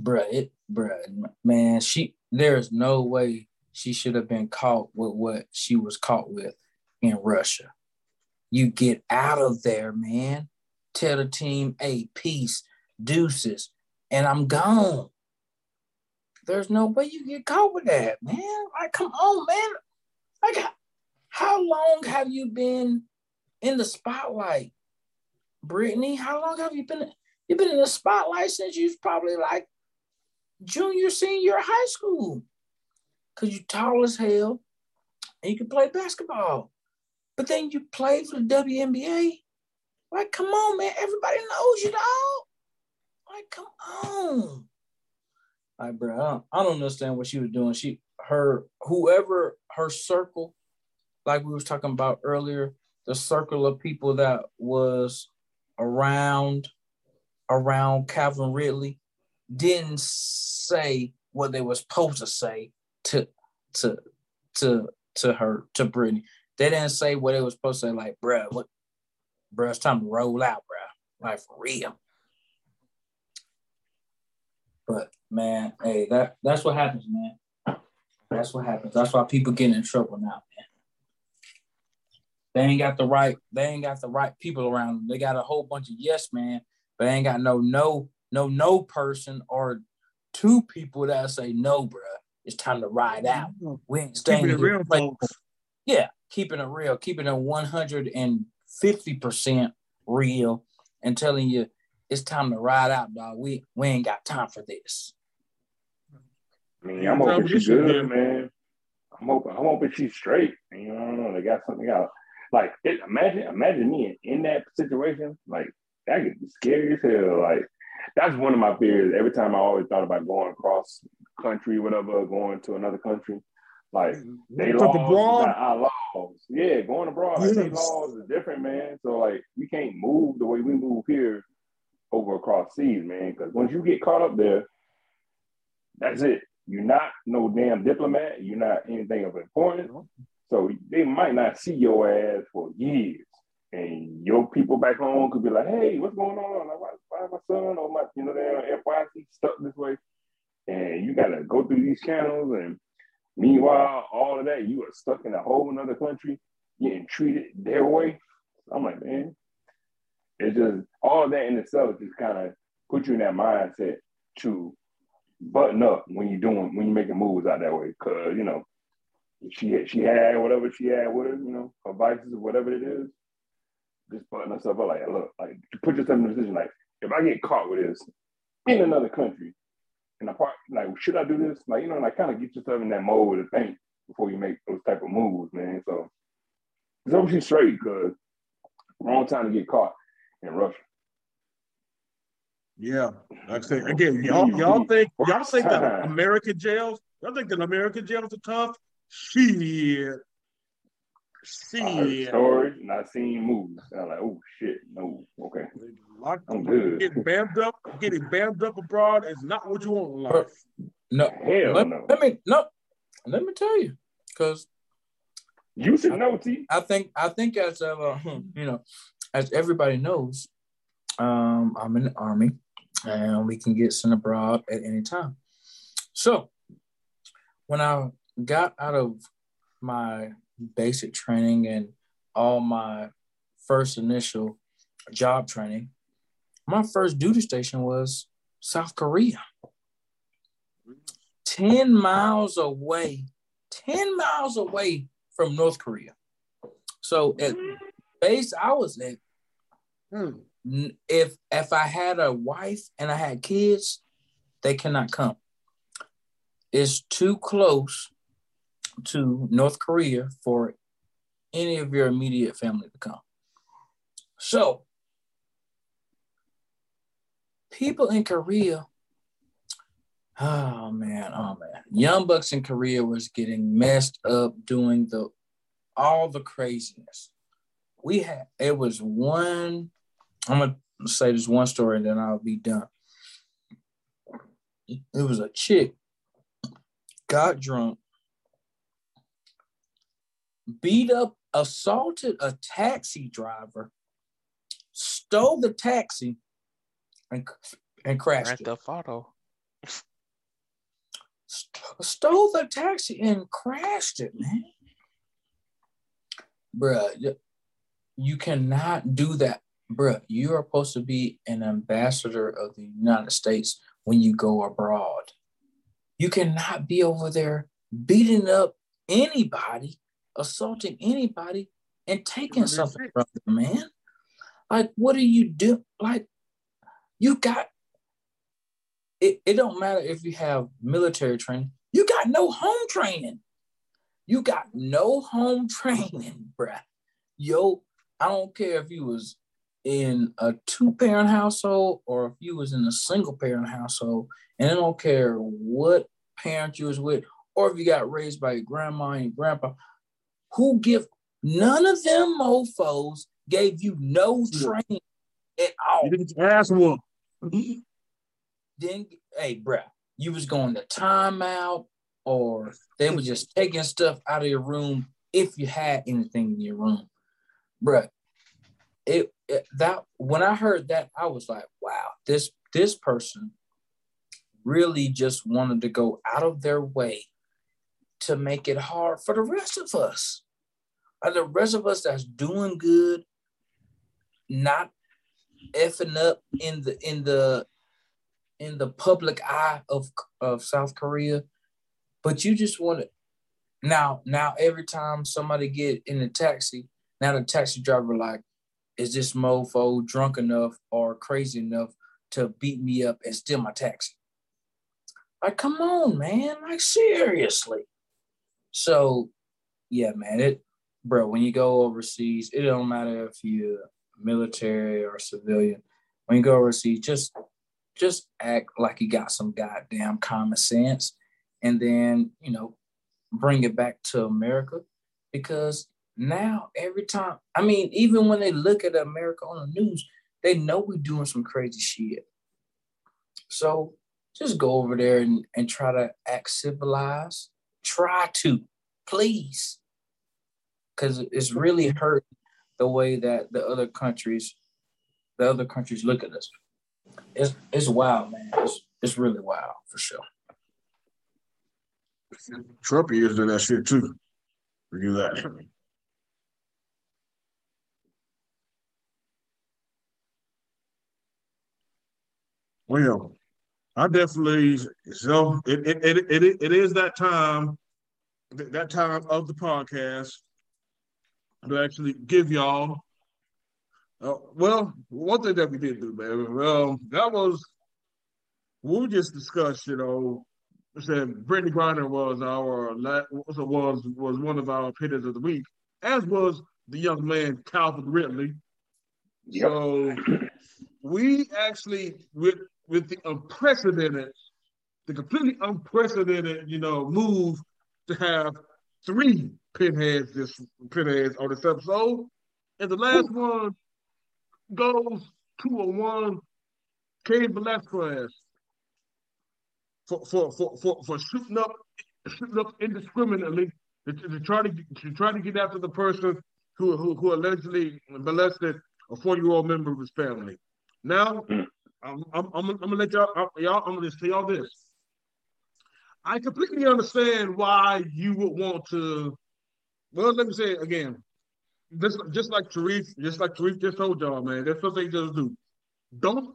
bruh, it, bruh, man, she there's no way she should have been caught with what she was caught with in Russia. You get out of there, man. Tell the team, hey, peace, deuces, and I'm gone. There's no way you get caught with that, man. Like, come on, man. Like, how long have you been in the spotlight, Brittney? How long have you been? You've been in the spotlight since you was probably like junior, senior high school. Cause you're tall as hell and you can play basketball. But then you play for the WNBA. Like, come on, man. Everybody knows you, dog. Like, come on. Like, bro, I don't, I don't understand what she was doing. She, her, whoever her circle, like we was talking about earlier, the circle of people that was around, around Calvin Ridley, didn't say what they were supposed to say to, to, to, to her, to Brittney. They didn't say what it was supposed to say. Like, bro, what, bro, it's time to roll out, bro. Like for real. But man, hey, that that's what happens, man. That's what happens. That's why people get in trouble now, man. They ain't got the right, they ain't got the right people around them. They got a whole bunch of yes man, but they ain't got no no, no, no person or two people that say no, bro. It's time to ride out. We ain't staying Keeping it real, folks. Yeah, keeping it real, keeping it 150% real and telling you it's time to ride out, dog. We we ain't got time for this. I mean, I'm hoping she's good, man. I'm hoping, I'm hoping she's straight. You know, I don't know. They got something out. Like, it, imagine, imagine me in, in that situation. Like, that could be scary as hell. Like, that's one of my fears. Every time I always thought about going across country, whatever, going to another country. Like, mm-hmm. they Took laws, abroad? our laws. Yeah, going abroad. Like, they laws is different, man. So, like, we can't move the way we move here over across seas, man. Because once you get caught up there, that's it. You're not no damn diplomat. You're not anything of importance. So they might not see your ass for years. And your people back home could be like, hey, what's going on? Like, why, why my son or my, you know, their FYC stuck this way? And you got to go through these channels. And meanwhile, all of that, you are stuck in a whole another country getting treated their way. I'm like, man, it's just all that in itself just kind of put you in that mindset to button up when you're doing when you're making moves out that way. Cause you know, she had she had whatever she had with her, you know, her vices or whatever it is. Just button herself up like, look, like put yourself in a position like, if I get caught with this in another country, and I part like, should I do this? Like, you know, like kind of get yourself in that mode to think before you make those type of moves, man. So, so she's straight because wrong time to get caught in Russia. Yeah, like I say again, y'all y'all think y'all think that American jails? Y'all think that American jails are tough? Shit, I heard shit. stories and I seen movies. I'm like, oh shit, no, okay. Locked I'm good. Getting bammed up, getting bammed up abroad is not what you want in life. No, Hell let, no. let me no, let me tell you, because You should know, T. I think I think as uh, you know, as everybody knows, um, I'm in the army, and we can get sent abroad at any time. So when I got out of my basic training and all my first initial job training, my first duty station was South Korea. 10 miles away, 10 miles away from North Korea. So at base I was at, Hmm. if if I had a wife and I had kids, they cannot come. It's too close to North Korea for any of your immediate family to come. So people in Korea, oh man, oh man, young bucks in Korea was getting messed up doing the all the craziness. We had it was one. I'm gonna say this one story, and then I'll be done. It was a chick got drunk, beat up, assaulted a taxi driver, stole the taxi, and and crashed Grand it. Theft Auto. stole the taxi and crashed it, man. Bruh, you cannot do that. Bruh, you are supposed to be an ambassador of the United States when you go abroad. You cannot be over there beating up anybody, assaulting anybody, and taking something from them, man. Like, what do you do? Like, you got it, it don't matter if you have military training, you got no home training. You got no home <laughs> training, bruh. Yo, I don't care if you was in a two-parent household or if you was in a single-parent household, and I don't care what parent you was with, or if you got raised by your grandma and grandpa, who give none of them mofos gave you no training at all. You didn't ask one. Mm-hmm. Then, hey, bruh, you was going to timeout, or they were just taking stuff out of your room if you had anything in your room, bruh. It, it that when I heard that, I was like, wow, this this person really just wanted to go out of their way to make it hard for the rest of us. Are the rest of us that's doing good, not effing up in the in the in the public eye of of South Korea, but you just want to now now every time somebody get in a taxi, now the taxi driver like, is this mofo drunk enough or crazy enough to beat me up and steal my taxi? Like, come on, man. Like, seriously. So, yeah, man, it, bro, when you go overseas, it don't matter if you're military or civilian. When you go overseas, just just act like you got some goddamn common sense and then, you know, bring it back to America because now every time, I mean, even when they look at America on the news, they know we're doing some crazy shit. So just go over there and, and try to act civilized. Try to, please. Because it's really hurt the way that the other countries, the other countries look at us. It's it's wild, man. It's it's really wild for sure. Trump years doing that shit too. Forgive that. Well, I definitely so it it, it, it, it is that time that time of the podcast to actually give y'all uh, well one thing that we did do man well that was we just discussed you know said Brittney Griner was our was was was one of our opinions of the week as was the young man Calvin Ridley yep. so we actually with with the unprecedented, the completely unprecedented, you know, move to have three pinheads this pinheads on this episode. And the last one goes to a one Cain Velasquez for for, for, for, for shooting up shooting up indiscriminately to, to, try to to try to get after the person who who, who allegedly molested a 40 year old member of his family. Now, mm. I'm, I'm, I'm, I'm gonna let y'all, y'all, I'm gonna say y'all this. I completely understand why you would want to. Well, let me say it again. Just, just like Sharif, just like Sharif just told y'all, man. That's what they just do. Don't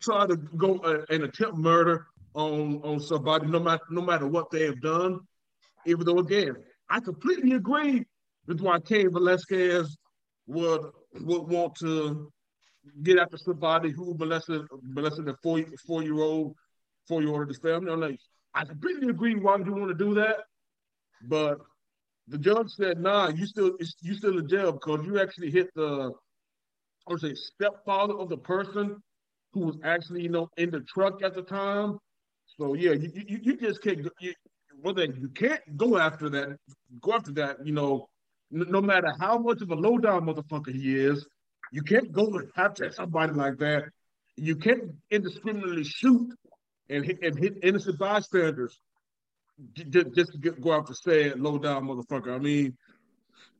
try to go uh, and attempt murder on on somebody, no matter no matter what they have done. Even though, again, I completely agree with why Cain Velasquez would would want to get after somebody who molested molested a four four year old four year old his family. I'm like, I completely agree. Why you want to do that? But the judge said, "Nah, you still you still in jail because you actually hit the, I say, stepfather of the person who was actually you know in the truck at the time. So yeah, you you, you just can't. You, well, then you can't go after that. Go after that. You know, no matter how much of a low down motherfucker he is, you can't go after somebody like that. You can't indiscriminately shoot and hit, and hit innocent bystanders just, just to get, go out to say it, low down motherfucker. I mean,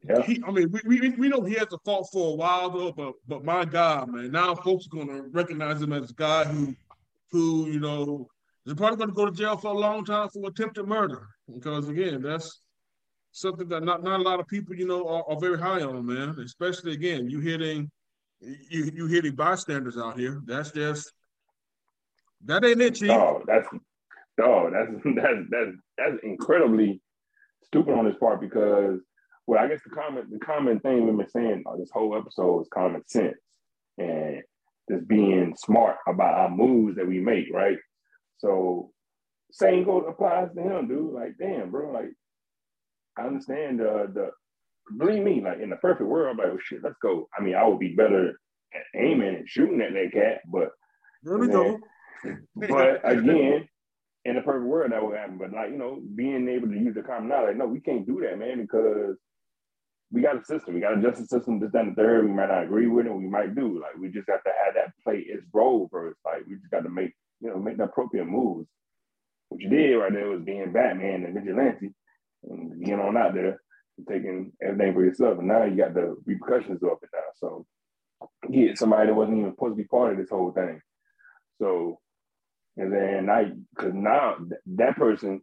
yeah. He, I mean, we, we, we know he has a fault for a while though, but but my God, man, now folks are gonna recognize him as a guy who who you know They're probably going to go to jail for a long time for attempted murder because again, that's something that not, not a lot of people, you know, are, are very high on, man. Especially again, you hitting you you hitting bystanders out here. That's just that ain't it, Chief. Oh, that's oh, that's <laughs> that's that's that's incredibly stupid on his part because well, I guess the common the common thing we've been saying on this whole episode is common sense and just being smart about our moves that we make, right? So same goes applies to him, dude. Like, damn, bro, like I understand the the believe me, like in the perfect world, I'm like, oh shit, let's go. I mean, I would be better at aiming and shooting at that cat, but there we go. but again, in the perfect world, that would happen. But like, you know, being able to use the common knowledge, no, we can't do that, man, because we got a system. We got a justice system, this, that, and the third. We might not agree with it, we might do. Like, we just have to have that play its role first. Like, we just got to make, you know, make the appropriate moves. What you did right there was being Batman and vigilante and getting on out there and taking everything for yourself. And now you got the repercussions of it now. So, get somebody that wasn't even supposed to be part of this whole thing. So, and then now, because now that person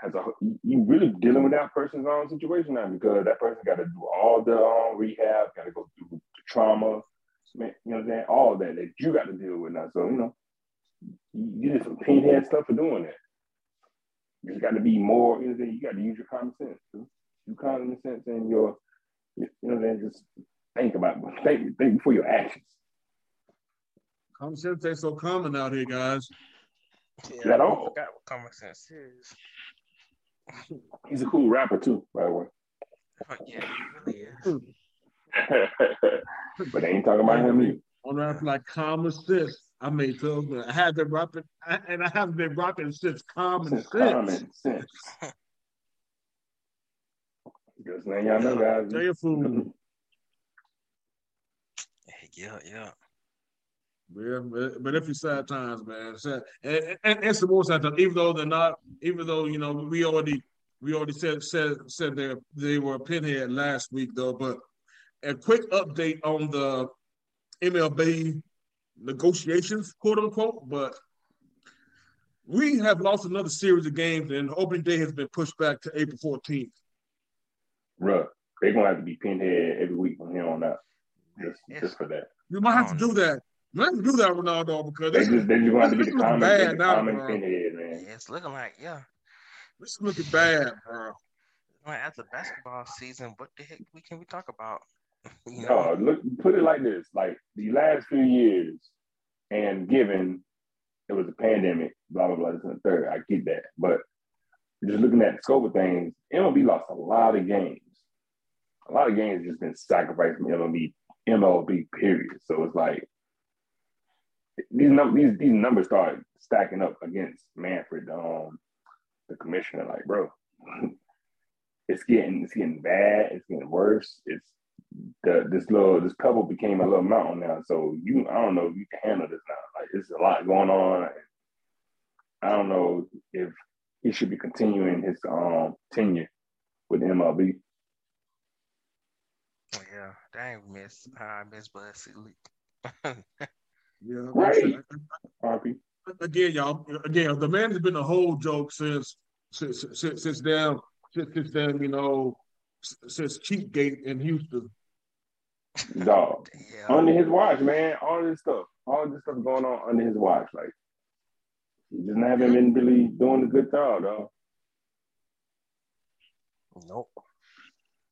has a you really dealing with that person's own situation now because that person got to do all the um, rehab, got to go through the trauma, you know what I'm saying? All that that you got to deal with now. So you know, you did some pinhead stuff for doing that. You just got to be more. You know, you got to use your common sense. Too. You common sense and your, you know, then just think about think think before your actions. Common sense ain't so common out here, guys. Yeah, At all. I forgot what common sense is. He's a cool rapper too, by the way. Oh, yeah, he really is. Hmm. <laughs> but they ain't talking about him either. On rap like common sense. I made those. I have been rapping, and I haven't been rapping since common since sense. Common sense. <laughs> Just letting y'all know, guys. Tell your food. <laughs> Yeah, yeah. Yeah, but, if you sad times, man, sad. And, and, and some more sad times, even though they're not, even though you know we already we already said said said they they were a pinhead last week though. But a quick update on the MLB negotiations, quote unquote. But we have lost another series of games, and opening day has been pushed back to April 14th. Bruh, they're gonna have to be pinhead every week from here on out. Just, just for that. You might have to do that. Let's do that, Ronaldo, because they just they just want to be the common, bad the now, common bro. pinhead, man. Yeah, it's looking like yeah. This is looking bad, bro. Like, after basketball season, what the heck we can we talk about? <laughs> you know? No, look, put it like this: like the last few years, and given it was a pandemic, blah blah blah, this and the third, I get that. But just looking at the scope of things, MLB lost a lot of games. A lot of games just been sacrificed from MLB, MLB period. So it's like these num- these these numbers start stacking up against Manfred, um, the commissioner. Like, bro, <laughs> it's getting it's getting bad. It's getting worse. It's the this little this pebble became a little mountain now. So you, I don't know if you can handle this now. Like, it's a lot going on. I don't know if he should be continuing his um tenure with MLB. Yeah, dang, miss. I miss Bud Selig. <laughs> Yeah, Right. RP. Again, y'all. Again, the man has been a whole joke since since since, since down since, since then. You know, s- since Cheatgate in Houston. Dog. yeah. Under his watch, man. All this stuff. All this stuff going on under his watch. Like he just haven't been really doing a good job, dog. Nope.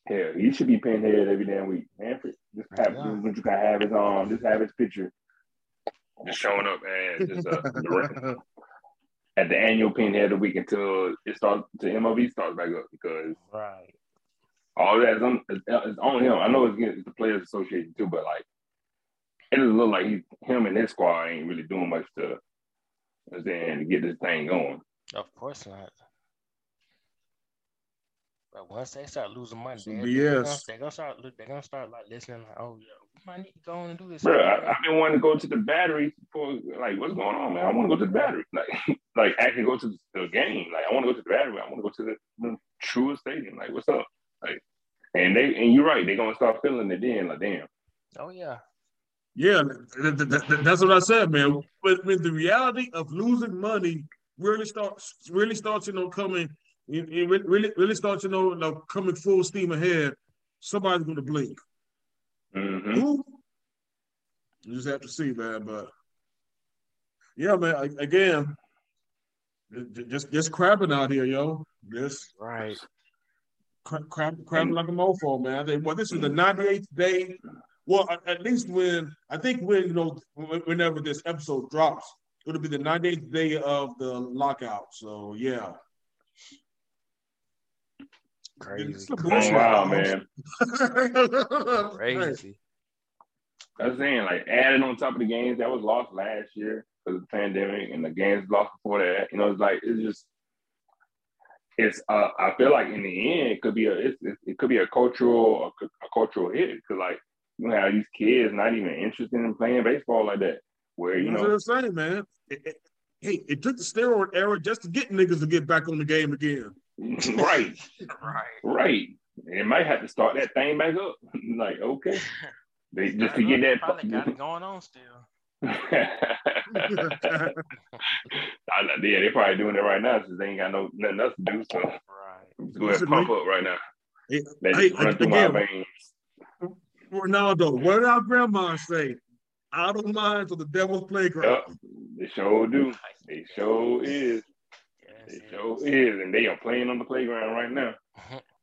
Hell, he should be pinhead every damn week. Manfred, just have Yeah. just, you can have his um, just have his picture, just showing up as just uh, <laughs> at the annual pinhead of the week until it starts, the MLB starts back up because Right. all that is on, it's, it's on him. I know it's, it's the players' association too, but like it doesn't look like he, him and his squad ain't really doing much to, you know what I'm saying, to get this thing going. Of course not. But once they start losing money, Some they, they're, gonna, they're gonna start. They're gonna start like listening. Like, oh yeah, we might need to go and do this. Bro, I, I've been wanting to go to the battery for like, what's going on, man? I want to go to the battery, <laughs> like, like actually go to the game. Like, I want to go to the battery. I want to go to the, the Truist stadium. Like, what's up? Like, and they and you're right. They're gonna start feeling it then. Like, damn. oh yeah. Yeah, th- th- th- th- that's what I said, man. But with the reality of losing money really starts really starts you know coming it, it really really starts you know, you know coming full steam ahead, somebody's gonna blink. Mm-hmm. You just have to see, man. But yeah, man. Again, just just crabbing out here, yo. Just Right. cra- crab, crabbing like a mofo, man. They, well, this is the 98th day. Well, at- at least when I think when you know whenever this episode drops, it'll be the 98th day of the lockout. So yeah, Crazy. It's some Oh, bullshit, wow, man. man. <laughs> Crazy. I was saying, like, adding on top of the games that was lost last year because of the pandemic and the games lost before that. You know, it's like it's just it's. Uh, I feel like in the end, it could be a it's, it, it could be a cultural a, a cultural hit because like you have these kids not even interested in playing baseball like that. Where you That's know, what I'm saying, man. It- it- hey, it took the steroid era just to get niggas to get back on the game again. <laughs> right, Right. right. It might have to start that thing back up. <laughs> like, okay, <laughs> they just to get that. Probably got it going on still. I yeah, they're probably doing it right now since they ain't got no nothing else to do. So Right. just go ahead and pump up right now. Hey, Let hey, it run through again, my veins. Ronaldo, what did our grandma say? Out of mind to the devil's playground. Yep, they sure do. They sure is. They sure is, and they are playing on the playground right now.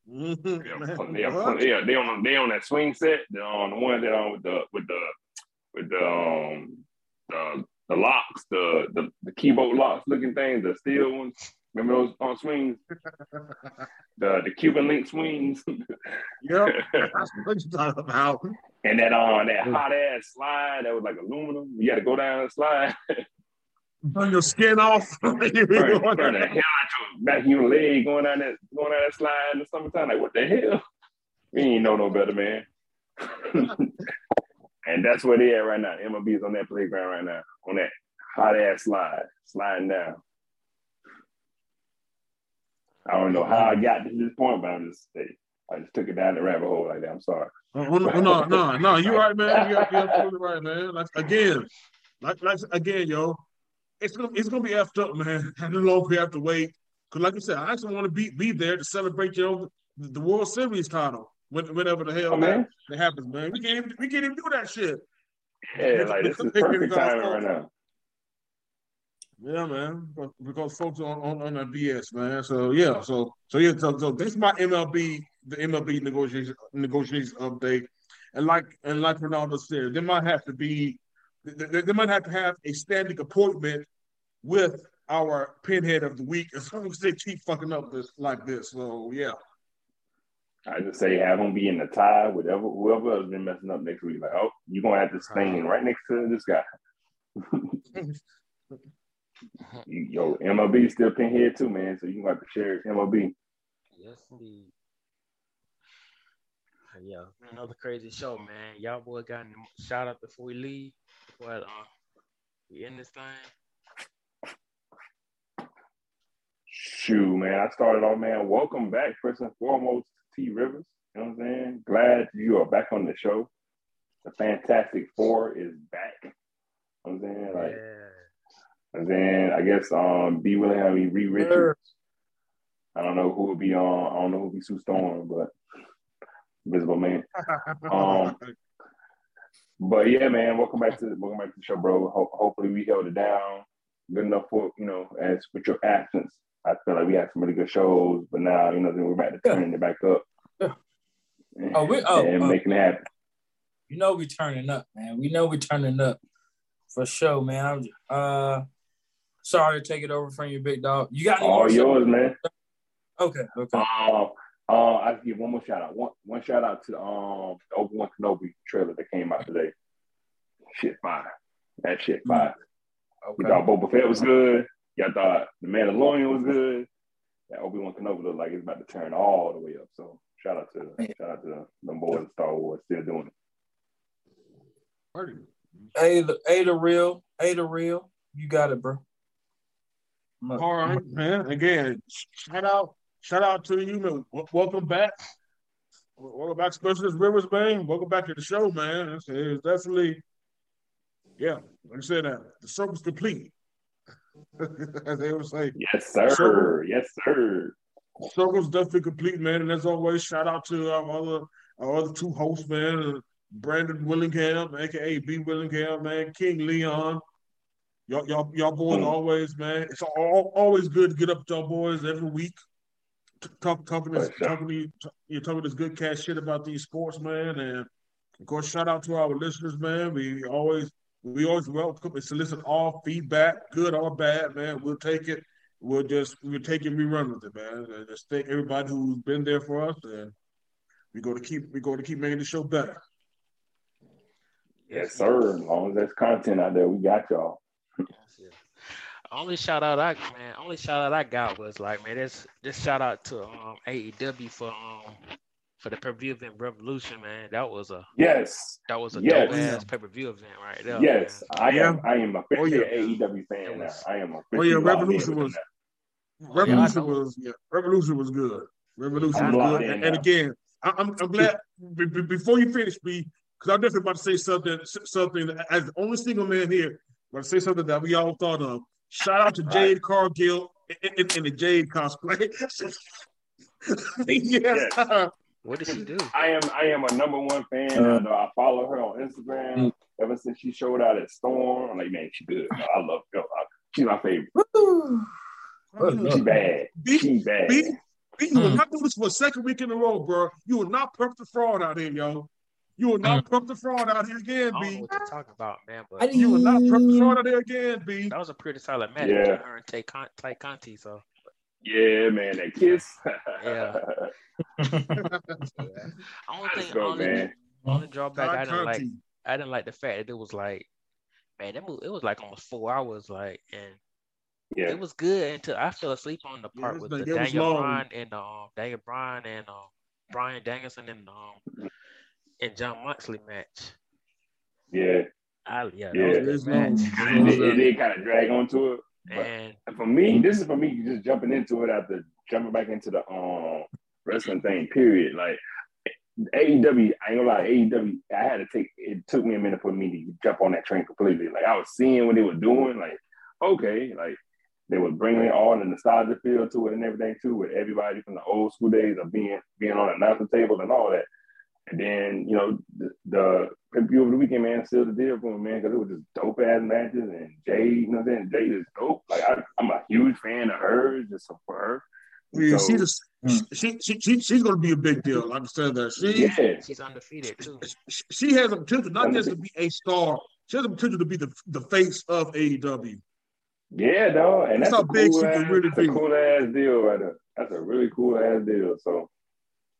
Mhm, They are, they are, they are, they on they on that swing set. They're on the one that on with the with the with the um the the locks, the the, the keyboard locks looking things, the steel ones. Remember those on swings? <laughs> The the Cuban link swings. Yep, <laughs> that's what you're talking about. And that on that hot ass slide that was like aluminum. You had to go down the slide, <laughs> Burn your skin off. burn, burn the hell out your back of your leg going down that going down that slide in the summertime. Like what the hell? We ain't know no better, man. <laughs> and that's where they at right now. MLB is on that playground right now, on that hot ass slide, sliding down. I don't know how I got to this point, but I'm just I just took it down the rabbit hole like that. I'm sorry. Oh, no, no, no, no, you're right, man. You're, you're absolutely right, man. Like again, like like again, yo, it's gonna it's gonna be effed up, man. <laughs> How long we have to wait? Cause like I said, I actually want to be be there to celebrate yo the, World Series title when, whenever the hell Oh, man. that, happens, man. We can't even, we can't even do that shit. Yeah, like this is perfect timing right now. Yeah, man. Because folks on on, on that BS, man. So yeah, so so yeah, so, so this is my MLB the MLB negotiation negotiation update, and like and like Ronaldo said, there might have to be they, they- they might have to have a standing appointment with our pinhead of the week as long as they keep fucking up this like this. So yeah, I just say have them be in the tie, whatever whoever has been messing up next week. Like, oh, you're gonna have to stand right next to this guy. <laughs> Yo, MLB still pinhead too, man. So you gonna have to share MLB. Yes, indeed. Yeah, another crazy show, man. Y'all boy got any shout out before we leave. But uh, we end this thing. Shoot, man. I started off, man. Welcome back, first and foremost, T Rivers. You know what I'm saying? Glad you are back on the show. The Fantastic Four is back. You know what I'm saying? Like, yeah. and then I guess um B Willingham, be Reed Richards. I don't know who would be on. I don't know who would be Sue Storm, but Invisible Man. <laughs> Um, But yeah, man, welcome back to welcome back to the show, bro. Ho- hopefully we held it down good enough for you know as with your absence. I feel like we had some really good shows, but now you know then we're back to turning it back up. Yeah. And, Oh, we- oh, and oh. making it happen. You know we're turning up, man. We know we're turning up for sure, man. I'm uh sorry to take it over from you, big dog. You got any All yours, man. Okay, okay. Um, uh, I have to give one more shout out. One one shout out to um the Obi Wan Kenobi trailer that came out today. Shit fire. That shit fire. We Okay. thought Boba Fett was good. Y'all thought the Mandalorian was good. That Obi Wan Kenobi look like it's about to turn all the way up. So shout out to shout out to them boys at Star Wars still doing it. A the A the real, A the real. You got it, bro. All right, man. Again, shout out, shout out to you, man. W- Welcome back. Welcome back, Specialist Rivers, man. Welcome back to the show, man. It's, it's definitely, yeah. Like I said, uh, the circle's complete. <laughs> as they would say. Yes, sir. Circle. Yes, sir. Circle's definitely complete, man. And as always, shout out to our other our other two hosts, man. uh, Brandon Willingham, aka B Willingham, man, King Leon. Y'all, y'all, y'all boys Mm. always, man. It's all, always good to get up with y'all boys every week. T- Talk, talking this, For talking, to- you're talking this good cat shit about these sports, man. And of course, shout out to our listeners, man. We always, we always welcome and solicit all feedback, good or bad, man. We'll take it. We'll just, we'll take it and we run with it, man. And just thank everybody who's been there for us, and we're going to keep, we're going to keep making the show better. Yes, sir. As long as there's content out there, we got y'all. Yes, yes. Only shout out I man, only shout out I got was like man, this this shout out to um AEW for um for the pay-per-view event Revolution, man. That was a Yes. that was a Yes. dope ass pay-per-view event right there. Yes. man. I Yeah. am I am officially Oh, yeah. AEW fan It now. was- I am Oh officially yeah, Revolution was them Revolution know. was yeah, Revolution was good. Revolution I'm was good. And, and again, I, I'm I'm glad be- be- before you finish, B, because I'm definitely about to say something something as the only single man here, I'm about to say something that we all thought of. Shout out to <laughs> Right. Jade Cargill in, in, in the Jade cosplay. <laughs> yes, Yes. What did she do? I am I am a number one fan. Uh, I know I follow her on Instagram Mm. ever since she showed out at Storm. I'm like, man, she good. I love her. She's my favorite. Woo. She bad. B, She bad. B, B, you will Mm. not do this for a second week in a row, bro. You will not perp the fraud out here, yo. You will not perp the fraud out here again, I don't know what you're talking about, man, I but You will not perp the fraud out here again, B. that was a pretty solid match Yeah. between her and Tay, Con- Tay Conti. So Yeah, man, that kiss. Yeah. <laughs> only Let's thing, go, only, man. only drawback I Todd didn't like, I didn't like the fact that it was like, man, that movie, it was like almost four hours, like, and Yeah. it was good until I fell asleep on the Yeah, part it with was the like- it was Daniel. Bryan and um Daniel Bryan and um Bryan Danielson and um and Jon Moxley match. Yeah. I yeah, Yeah. that It was is a good match. And it, it, it kind of drag onto it. But And for me, this is for me just jumping into it after jumping back into the um wrestling thing, period. Like AEW, I ain't gonna lie, AEW, I had to take it took me a minute for me to jump on that train completely. Like I was seeing what they were doing, like, okay, like they were bringing all the nostalgia feel to it and everything too, with everybody from the old school days of being being on the announcer table and all that. And then, you know, the, the pay-per-view over the weekend, man, still the deal for me, man, because it was just dope ass matches. And Jade, you know what I'm saying? Jade is dope. Like, I, I'm a huge fan of hers, just for her. Yeah, So- hmm. she just she, she she she's gonna be a big deal. I understand that. She Yeah. she's undefeated too. she- she has a potential not just to be a star. She has the potential to be the, the face of AEW. Yeah, dog. And That's that's, how a big cool she can ass, really that's a be. cool ass deal right there. That's a really cool ass deal. So,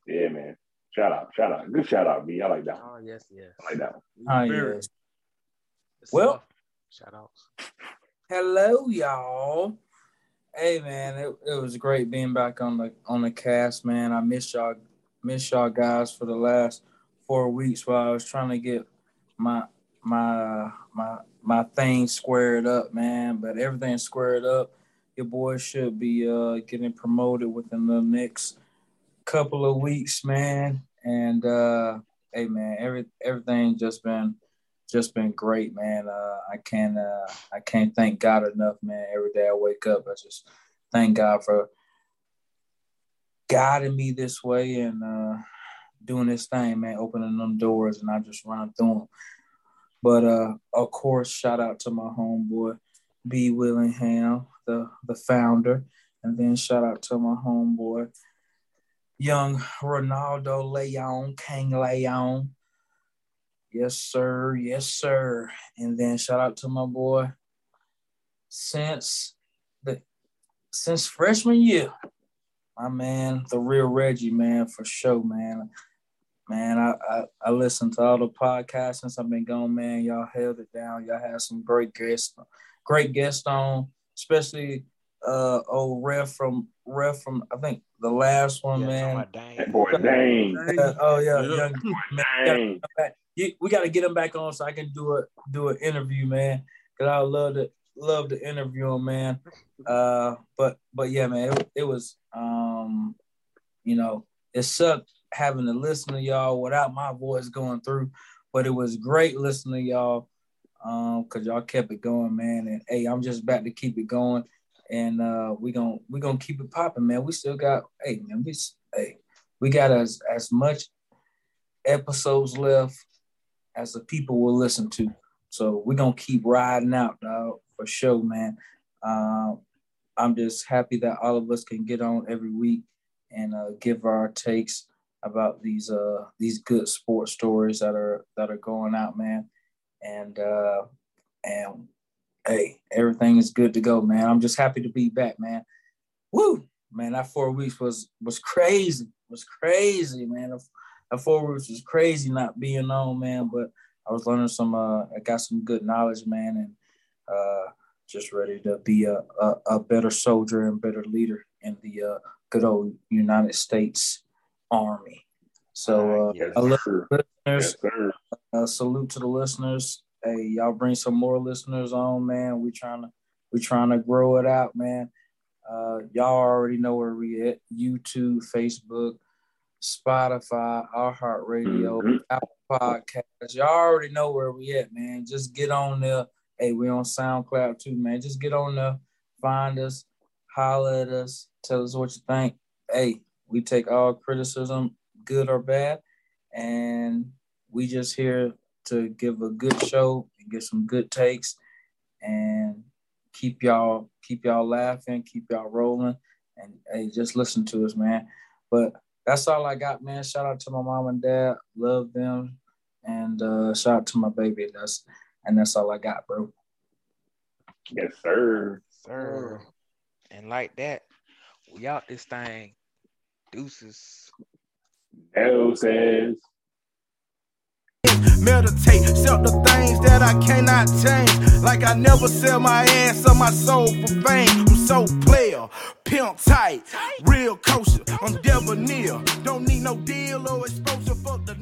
yeah, man. Shout out, shout out. Good shout out, B. I like that one. Oh yes, yes. I like that one. Ah, Very. yes. Well- shout outs. Hello, y'all. Hey man, it, it was great being back on the on the cast, man. I missed y'all missed y'all guys for the last four weeks while I was trying to get my my my my thing squared up, man. But everything squared up. Your boy should be uh getting promoted within the next couple of weeks, man. And uh hey man, every everything just been just been great, man. Uh, I can't uh, I can't thank God enough, man. Every day I wake up, I just thank God for guiding me this way and uh, doing this thing, man. Opening them doors, and I just run through them. But uh, of course, shout out to my homeboy B Willingham, the the founder, and then shout out to my homeboy young Ronaldo Leon, King Leon. Yes, sir. Yes, sir. And then shout out to my boy since the since freshman year. My man, the real Reggie, man, for sure, man. Man, I, I, I listened to all the podcasts since I've been gone, man. Y'all held it down. Y'all had some great guests, great guests on, especially uh old ref from ref from I think the last one, Yeah, man. talking about Dane. That boy, dang. Uh, oh yeah, Yeah. young Dang. we got to get him back on so I can do a do an interview, man. Cause I love to love to interview him, man. Uh, but but yeah, man, it, it was um, you know, it sucked having to listen to y'all without my voice going through, but it was great listening to y'all um, cause y'all kept it going, man. And hey, I'm just about to keep it going, and uh, we gonna we gonna keep it popping, man. We still got, hey, man, we hey, we got as as much episodes left as the people will listen to. So we're gonna keep riding out, dog, for sure, man. Um, I'm just happy that all of us can get on every week and uh, give our takes about these uh these good sports stories that are that are going out, man. And uh and hey, everything is good to go, man. I'm just happy to be back, man. Woo, man, that four weeks was was crazy, was crazy, man. That four weeks was crazy not being on, man. But I was learning some, uh, I got some good knowledge, man, and uh, just ready to be a, a, a better soldier and better leader in the uh, good old United States Army. So uh, yes, I love listeners. Yes, uh, salute to the listeners. Hey, y'all bring some more listeners on, man. We trying to we trying to grow it out, man. Uh, y'all already know where we at: YouTube, Facebook, Spotify, iHeartRadio, mm-hmm. Apple Podcasts. Y'all already know where we at, man. Just get on there. Hey, we on SoundCloud too, man. Just get on there, find us, holler at us, tell us what you think. Hey, we take all criticism, good or bad, and we just here to give a good show and get some good takes and keep y'all keep y'all laughing, keep y'all rolling, and hey, just listen to us, man. But that's all I got, man. Shout out to my mom and dad, love them, and uh, shout out to my baby. That's and that's all I got, bro. Yes, sir. Sir. And like that, we out this thing. Deuces. Deuces. Meditate, sell the things that I cannot change. Like I never sell my ass or my soul for fame. I'm so player, pimp tight, real kosher. I'm debonair. Don't need no deal or exposure for the